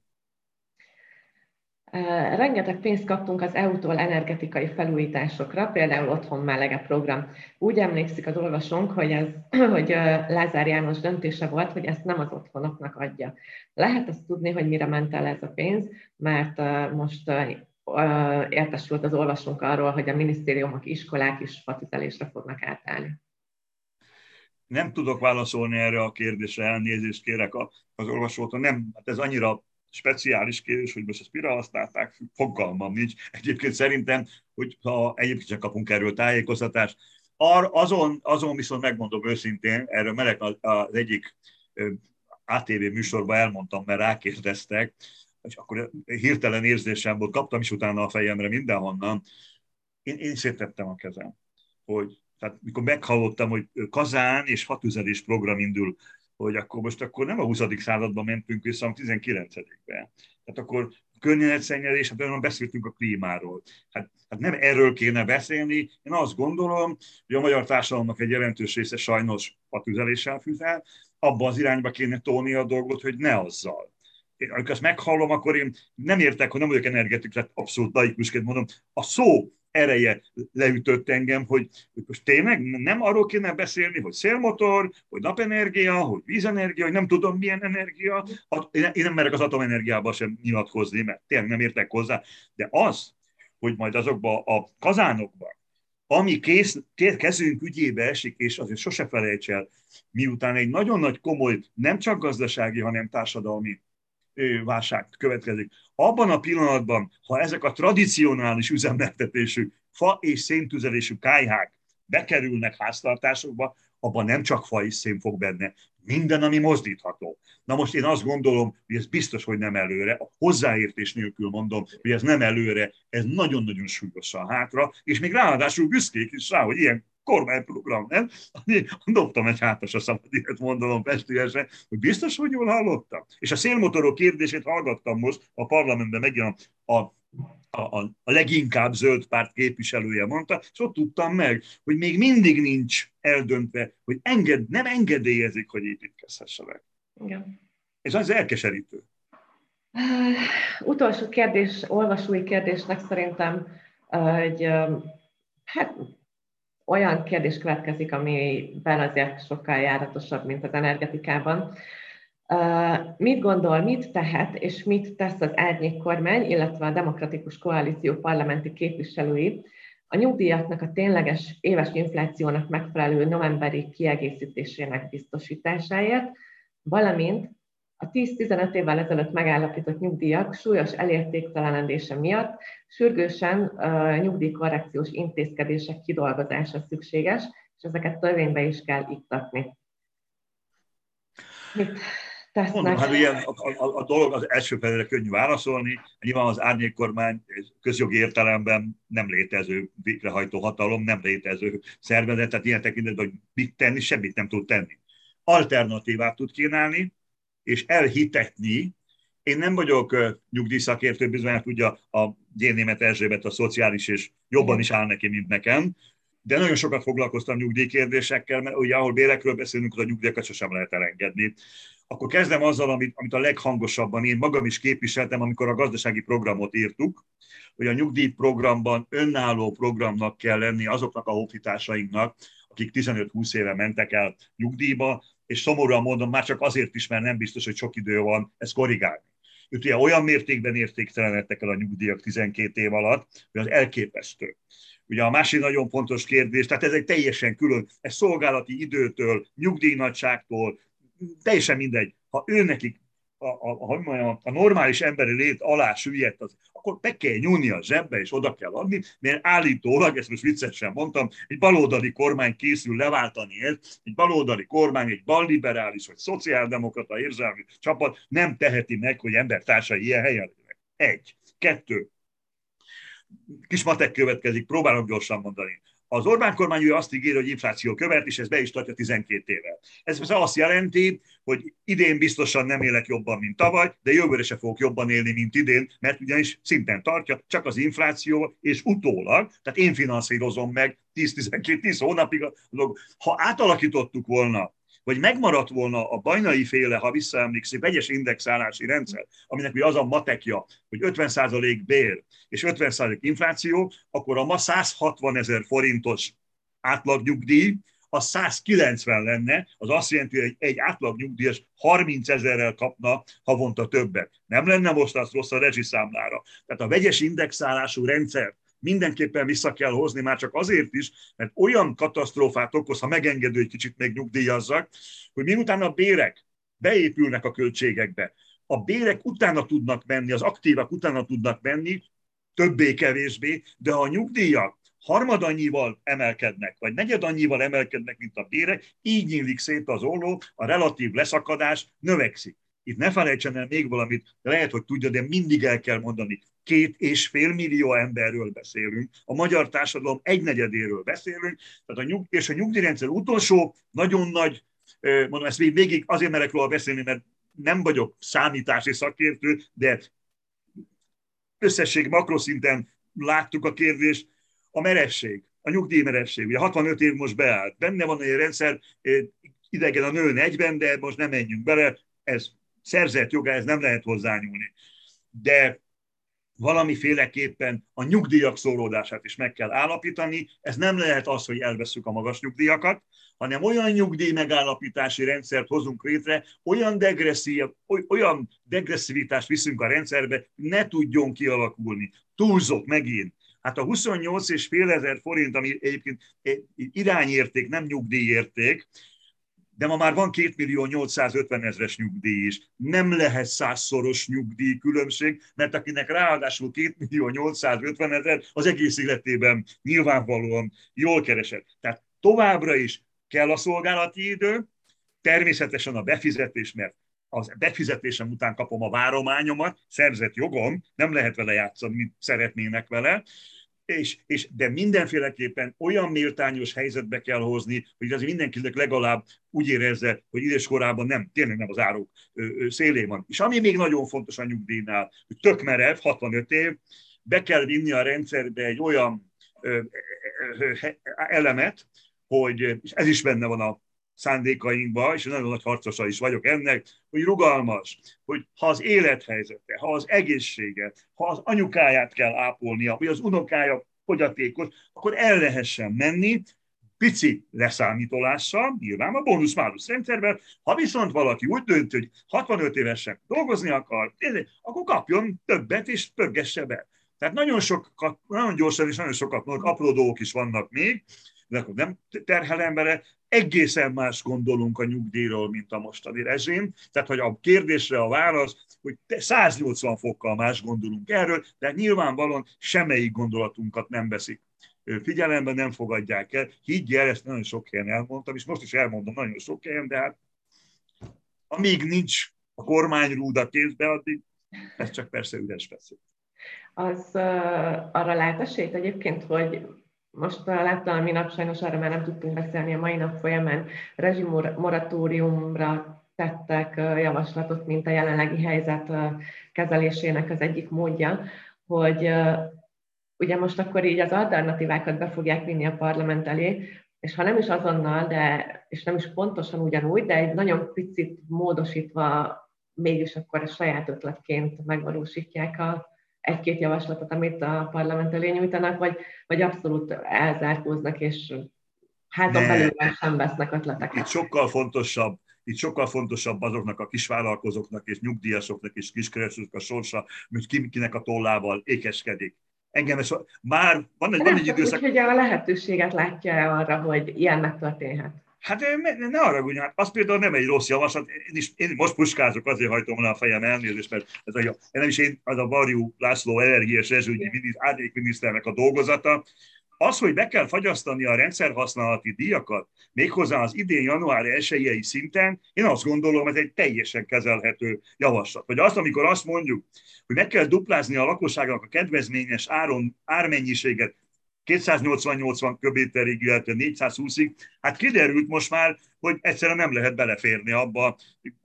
Rengeteg pénzt kaptunk az EU-tól energetikai felújításokra, például Otthon Melege program. Úgy emlékszik az olvasónk, hogy, ez, hogy Lázár János döntése volt, hogy ezt nem az otthonoknak adja. Lehet azt tudni, hogy mire ment el ez a pénz, mert most értesült az olvasónk arról, hogy a minisztériumok, iskolák is fatüzelésre fognak átállni. Nem tudok válaszolni erre a kérdésre, elnézést kérek az olvasótól. Nem, hát ez annyira speciális kérdés, hogy most ezt mire használták, fogalmam nincs. Egyébként szerintem, hogy ha egyébként csak kapunk erről tájékoztatást, Ar, azon, azon viszont megmondom őszintén, erről melek az, az egyik ATV műsorban elmondtam, mert rákérdeztek, és akkor hirtelen érzésem volt, kaptam is utána a fejemre mindenhonnan, én, én szétettem a kezem, hogy tehát mikor meghallottam, hogy kazán és fatüzelés program indul hogy akkor most akkor nem a 20. században mentünk vissza, hanem a 19-be. Tehát akkor környezetszennyezés, hát olyan beszéltünk a klímáról. Hát, hát nem erről kéne beszélni. Én azt gondolom, hogy a magyar társadalomnak egy jelentős része sajnos a tüzeléssel fűzel, abba az irányba kéne tolni a dolgot, hogy ne azzal. Én, amikor ezt meghallom, akkor én nem értek, hogy nem vagyok energetikus, tehát abszolút laikusként mondom, a szó ereje leütött engem, hogy, most tényleg nem arról kéne beszélni, hogy szélmotor, hogy napenergia, hogy vízenergia, hogy nem tudom milyen energia. Én nem merek az atomenergiába sem nyilatkozni, mert tényleg nem értek hozzá, de az, hogy majd azokba a kazánokba, ami kész, kezünk ügyébe esik, és azért sose felejts el, miután egy nagyon nagy komoly, nem csak gazdasági, hanem társadalmi válság következik. Abban a pillanatban, ha ezek a tradicionális üzemeltetésű fa és széntüzelésű kájhák bekerülnek háztartásokba, abban nem csak fa és szén fog benne, minden, ami mozdítható. Na most én azt gondolom, hogy ez biztos, hogy nem előre, a hozzáértés nélkül mondom, hogy ez nem előre, ez nagyon-nagyon súlyosan hátra, és még ráadásul büszkék is rá, hogy ilyen kormányprogram, nem? Dobtam egy hátas a szabad ilyet mondom festiesen, hogy biztos, hogy jól hallottam. És a szélmotorok kérdését hallgattam most a parlamentben megint a, a a, a leginkább zöld párt képviselője mondta, és ott tudtam meg, hogy még mindig nincs eldöntve, hogy enged, nem engedélyezik, hogy építkezhessenek. Igen. És az elkeserítő. Uh, utolsó kérdés, olvasói kérdésnek szerintem egy, hát olyan kérdés következik, amiben azért sokkal járatosabb, mint az energetikában. Mit gondol, mit tehet és mit tesz az árnyék kormány, illetve a demokratikus koalíció parlamenti képviselői a nyugdíjaknak a tényleges éves inflációnak megfelelő novemberi kiegészítésének biztosításáért, valamint a 10-15 évvel ezelőtt megállapított nyugdíjak súlyos elértéktelenedése miatt sürgősen uh, nyugdíjkorrekciós intézkedések kidolgozása szükséges, és ezeket törvénybe is kell iktatni. Mit tesznek? Mondom, hát ilyen a, a, a dolog az első felére könnyű válaszolni. Nyilván az árnyékkormány közjogi értelemben nem létező végrehajtó hatalom, nem létező szervezet, tehát ilyen tekintetben, hogy mit tenni, semmit nem tud tenni. Alternatívát tud kínálni, és elhitetni, én nem vagyok nyugdíjszakértő, bizonyára tudja a Gyénémet Erzsébet a szociális, és jobban is áll neki, mint nekem, de nagyon sokat foglalkoztam nyugdíjkérdésekkel, mert ugye ahol bérekről beszélünk, az a nyugdíjakat sosem lehet elengedni. Akkor kezdem azzal, amit, amit a leghangosabban én magam is képviseltem, amikor a gazdasági programot írtuk, hogy a nyugdíjprogramban önálló programnak kell lenni azoknak a honfitársainknak, akik 15-20 éve mentek el nyugdíjba, és szomorúan mondom, már csak azért is, mert nem biztos, hogy sok idő van ezt korrigálni. Ők ugye olyan mértékben értéktelenedtek el a nyugdíjak 12 év alatt, hogy az elképesztő. Ugye a másik nagyon fontos kérdés, tehát ez egy teljesen külön, ez szolgálati időtől, nyugdíjnagyságtól, teljesen mindegy. Ha ő nekik a, a, a, a normális emberi lét alá süllyedt, az, akkor be kell nyúlni a zsebbe, és oda kell adni, mert állítólag, ezt most viccesen mondtam, egy baloldali kormány készül leváltani ezt, egy baloldali kormány, egy balliberális vagy szociáldemokrata érzelmi csapat nem teheti meg, hogy embertársai ilyen helyen legyenek. Egy. Kettő. Kis matek következik, próbálom gyorsan mondani. Az Orbán kormány ő azt ígéri, hogy infláció követ, és ez be is tartja 12 éve. Ez azt jelenti, hogy idén biztosan nem élek jobban, mint tavaly, de jövőre se fogok jobban élni, mint idén, mert ugyanis szinten tartja csak az infláció, és utólag, tehát én finanszírozom meg 10-12-10 hónapig. Ha átalakítottuk volna vagy megmaradt volna a bajnai féle, ha visszaemlékszik, vegyes indexálási rendszer, aminek ugye az a matekja, hogy 50% bér és 50% infláció, akkor a ma 160 ezer forintos átlagnyugdíj, az 190 lenne, az azt jelenti, hogy egy átlagnyugdíjas 30 ezerrel kapna havonta többet. Nem lenne most az rossz a rezsiszámlára. Tehát a vegyes indexálású rendszer mindenképpen vissza kell hozni, már csak azért is, mert olyan katasztrófát okoz, ha megengedő, hogy kicsit még nyugdíjazzak, hogy miután a bérek beépülnek a költségekbe, a bérek utána tudnak menni, az aktívak utána tudnak menni, többé-kevésbé, de ha a nyugdíjak harmad annyival emelkednek, vagy negyed annyival emelkednek, mint a bérek, így nyílik szét az olló, a relatív leszakadás növekszik. Itt ne felejtsen el még valamit, lehet, hogy tudja, de mindig el kell mondani két és fél millió emberről beszélünk, a magyar társadalom egynegyedéről beszélünk, tehát a nyug, és a nyugdíjrendszer utolsó nagyon nagy, mondom ezt végig azért merek róla beszélni, mert nem vagyok számítási szakértő, de összesség makroszinten láttuk a kérdést, a meresség, a nyugdíjmeresség, ugye 65 év most beállt, benne van egy rendszer, idegen a nő 40, de most nem menjünk bele, ez szerzett joga, ez nem lehet hozzányúlni. De valamiféleképpen a nyugdíjak szólódását is meg kell állapítani. Ez nem lehet az, hogy elveszük a magas nyugdíjakat, hanem olyan nyugdíj megállapítási rendszert hozunk létre, olyan, degresszív, olyan degresszivitást viszünk a rendszerbe, ne tudjon kialakulni. Túlzott megint. Hát a 28 és fél ezer forint, ami egyébként irányérték, nem nyugdíjérték, de ma már van 2 millió 850 ezres nyugdíj is. Nem lehet százszoros nyugdíj különbség, mert akinek ráadásul 2 millió 850 ezer, az egész életében nyilvánvalóan jól keresett. Tehát továbbra is kell a szolgálati idő, természetesen a befizetés, mert az befizetésem után kapom a várományomat, szerzett jogom, nem lehet vele játszani, mint szeretnének vele, és, és, de mindenféleképpen olyan méltányos helyzetbe kell hozni, hogy azért mindenkinek legalább úgy érezze, hogy idős korában nem, tényleg nem az árok szélén van. És ami még nagyon fontos a nyugdíjnál, hogy tök merev, 65 év, be kell vinni a rendszerbe egy olyan elemet, hogy, és ez is benne van a szándékainkba, és nagyon nagy harcosa is vagyok ennek, hogy rugalmas, hogy ha az élethelyzete, ha az egészsége, ha az anyukáját kell ápolnia, vagy az unokája fogyatékos, akkor el lehessen menni, pici leszámítolással, nyilván a bónusz-málusz rendszerben, ha viszont valaki úgy dönt, hogy 65 évesen dolgozni akar, akkor kapjon többet és pörgesse be. Tehát nagyon, sokat, nagyon gyorsan és nagyon sokat apró dolgok is vannak még, akkor nem terhelem bele, egészen más gondolunk a nyugdíjról, mint a mostani rezsim. Tehát, hogy a kérdésre a válasz, hogy 180 fokkal más gondolunk erről, de nyilvánvalóan semmelyik gondolatunkat nem veszik figyelembe, nem fogadják el. Higgy el, ezt nagyon sok helyen elmondtam, és most is elmondom nagyon sok helyen, de hát amíg nincs a kormányrúd kézbe, addig ez csak persze üres beszél. Az uh, arra lát esélyt egyébként, hogy most a minap, sajnos arra már nem tudtunk beszélni a mai nap folyamán, rezsimoratóriumra tettek javaslatot, mint a jelenlegi helyzet kezelésének az egyik módja, hogy ugye most akkor így az alternatívákat be fogják vinni a parlament elé, és ha nem is azonnal, de, és nem is pontosan ugyanúgy, de egy nagyon picit módosítva mégis akkor a saját ötletként megvalósítják a, egy-két javaslatot, amit a parlament elé nyújtanak, vagy, vagy abszolút elzárkóznak, és házon belül sem vesznek ötleteket. Itt sokkal fontosabb, itt sokkal fontosabb azoknak a kisvállalkozóknak és nyugdíjasoknak és kiskeresőknek a sorsa, mint kinek a tollával ékeskedik. Engem ez már van egy, van egy időszak... Úgy, hogy a lehetőséget látja arra, hogy ilyen megtörténhet. Hát ne arra úgy, hát az például nem egy rossz javaslat. Én, is, én most puskázok, azért hajtom le a fejem elnézést, mert ez a, nem is én, az a Varjú László energiás rezsügyi árnyékminiszternek a dolgozata. Az, hogy be kell fagyasztani a rendszerhasználati díjakat, méghozzá az idén január 1 szinten, én azt gondolom, ez egy teljesen kezelhető javaslat. Vagy azt, amikor azt mondjuk, hogy meg kell duplázni a lakosságnak a kedvezményes áron, ármennyiséget 280-80 köbméterig, illetve 420-ig, hát kiderült most már, hogy egyszerűen nem lehet beleférni abba,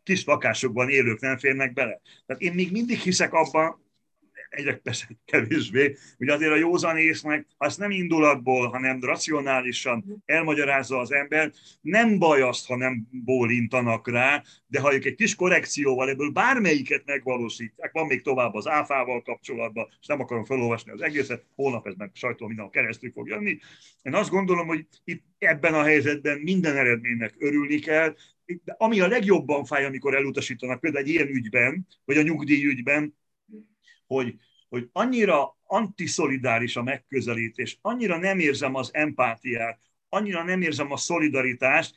kis lakásokban élők nem férnek bele. Tehát én még mindig hiszek abban, egyre persze kevésbé, hogy azért a józan észnek, azt nem indulatból, hanem racionálisan elmagyarázza az ember, nem baj azt, ha nem bólintanak rá, de ha ők egy kis korrekcióval ebből bármelyiket megvalósítják, van még tovább az áfával kapcsolatban, és nem akarom felolvasni az egészet, holnap ez meg sajtó minden keresztül fog jönni. Én azt gondolom, hogy itt ebben a helyzetben minden eredménynek örülni kell, de ami a legjobban fáj, amikor elutasítanak, például egy ilyen ügyben, vagy a nyugdíjügyben, hogy, hogy annyira antiszolidáris a megközelítés, annyira nem érzem az empátiát, annyira nem érzem a szolidaritást,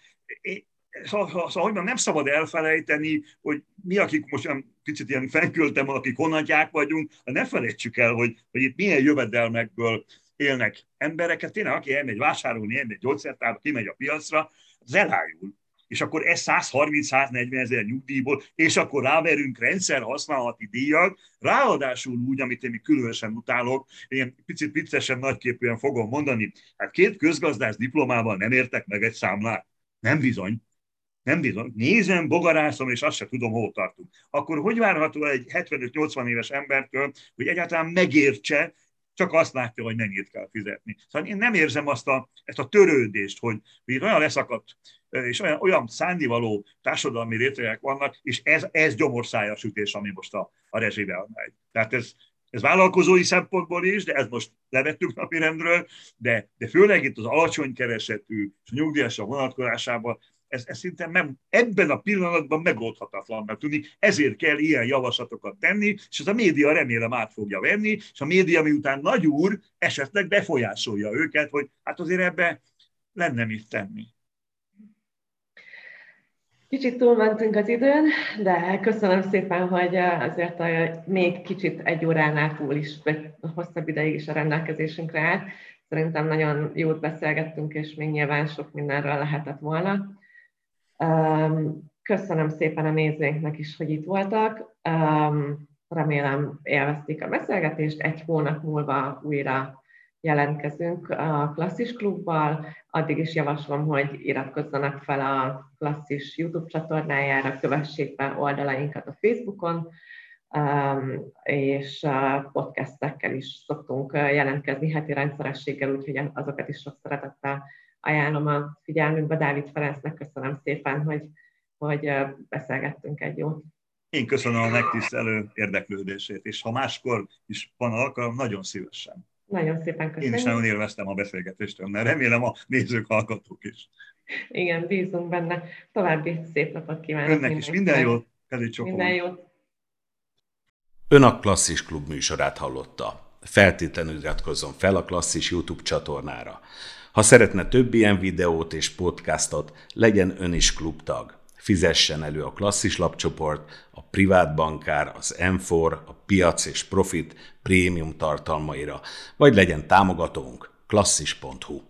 szóval, szóval, szóval hogy nem szabad elfelejteni, hogy mi, akik most olyan picit ilyen fenköltem, akik honadják vagyunk, ne felejtsük el, hogy, hogy itt milyen jövedelmekből élnek embereket, tényleg, aki elmegy vásárolni, elmegy gyógyszertárba, kimegy a piacra, az elájul és akkor ez 130-140 ezer nyugdíjból, és akkor ráverünk rendszer használati díjat, ráadásul úgy, amit én még különösen utálok, én picit viccesen nagyképűen fogom mondani, hát két közgazdász diplomával nem értek meg egy számlát. Nem bizony. Nem bizony. Nézem, bogarászom, és azt se tudom, hol tartunk. Akkor hogy várható egy 75-80 éves embertől, hogy egyáltalán megértse, csak azt látja, hogy mennyit kell fizetni. Szóval én nem érzem azt a, ezt a törődést, hogy itt olyan leszakadt és olyan, olyan szándivaló társadalmi rétegek vannak, és ez, ez gyomorszájas ütés, ami most a, a rezsivel megy. Tehát ez, ez vállalkozói szempontból is, de ez most levettük napirendről, de, de főleg itt az alacsony keresetű és a nyugdíjasok vonatkozásában ez, ez szinte nem, ebben a pillanatban megoldhatatlan, mert tudni, ezért kell ilyen javaslatokat tenni, és ez a média remélem át fogja venni, és a média miután nagy úr esetleg befolyásolja őket, hogy hát azért ebbe lenne mit tenni. Kicsit túlmentünk az időn, de köszönöm szépen, hogy azért a, még kicsit egy óránál túl is, vagy hosszabb ideig is a rendelkezésünkre állt. Szerintem nagyon jót beszélgettünk, és még nyilván sok mindenről lehetett volna. Köszönöm szépen a nézőinknek is, hogy itt voltak. Remélem élvezték a beszélgetést. Egy hónap múlva újra jelentkezünk a Klasszis Klubbal. Addig is javaslom, hogy iratkozzanak fel a Klasszis YouTube csatornájára, kövessék be oldalainkat a Facebookon, és podcastekkel is szoktunk jelentkezni heti rendszerességgel, úgyhogy azokat is sok szeretettel ajánlom a figyelmünkbe. Dávid Ferencnek köszönöm szépen, hogy, hogy beszélgettünk egy jót. Én köszönöm a megtisztelő érdeklődését, és ha máskor is van alkalom, nagyon szívesen. Nagyon szépen köszönöm. Én is nagyon élveztem a beszélgetést mert remélem a nézők, hallgatók is. Igen, bízunk benne. További szép napot kívánok. Önnek is minden jót, Minden jót. Ön a Klasszis Klub műsorát hallotta. Feltétlenül iratkozzon fel a Klasszis YouTube csatornára. Ha szeretne több ilyen videót és podcastot, legyen ön is klubtag. Fizessen elő a klasszis lapcsoport, a privát bankár, az M4, a piac és profit prémium tartalmaira, vagy legyen támogatónk klasszis.hu.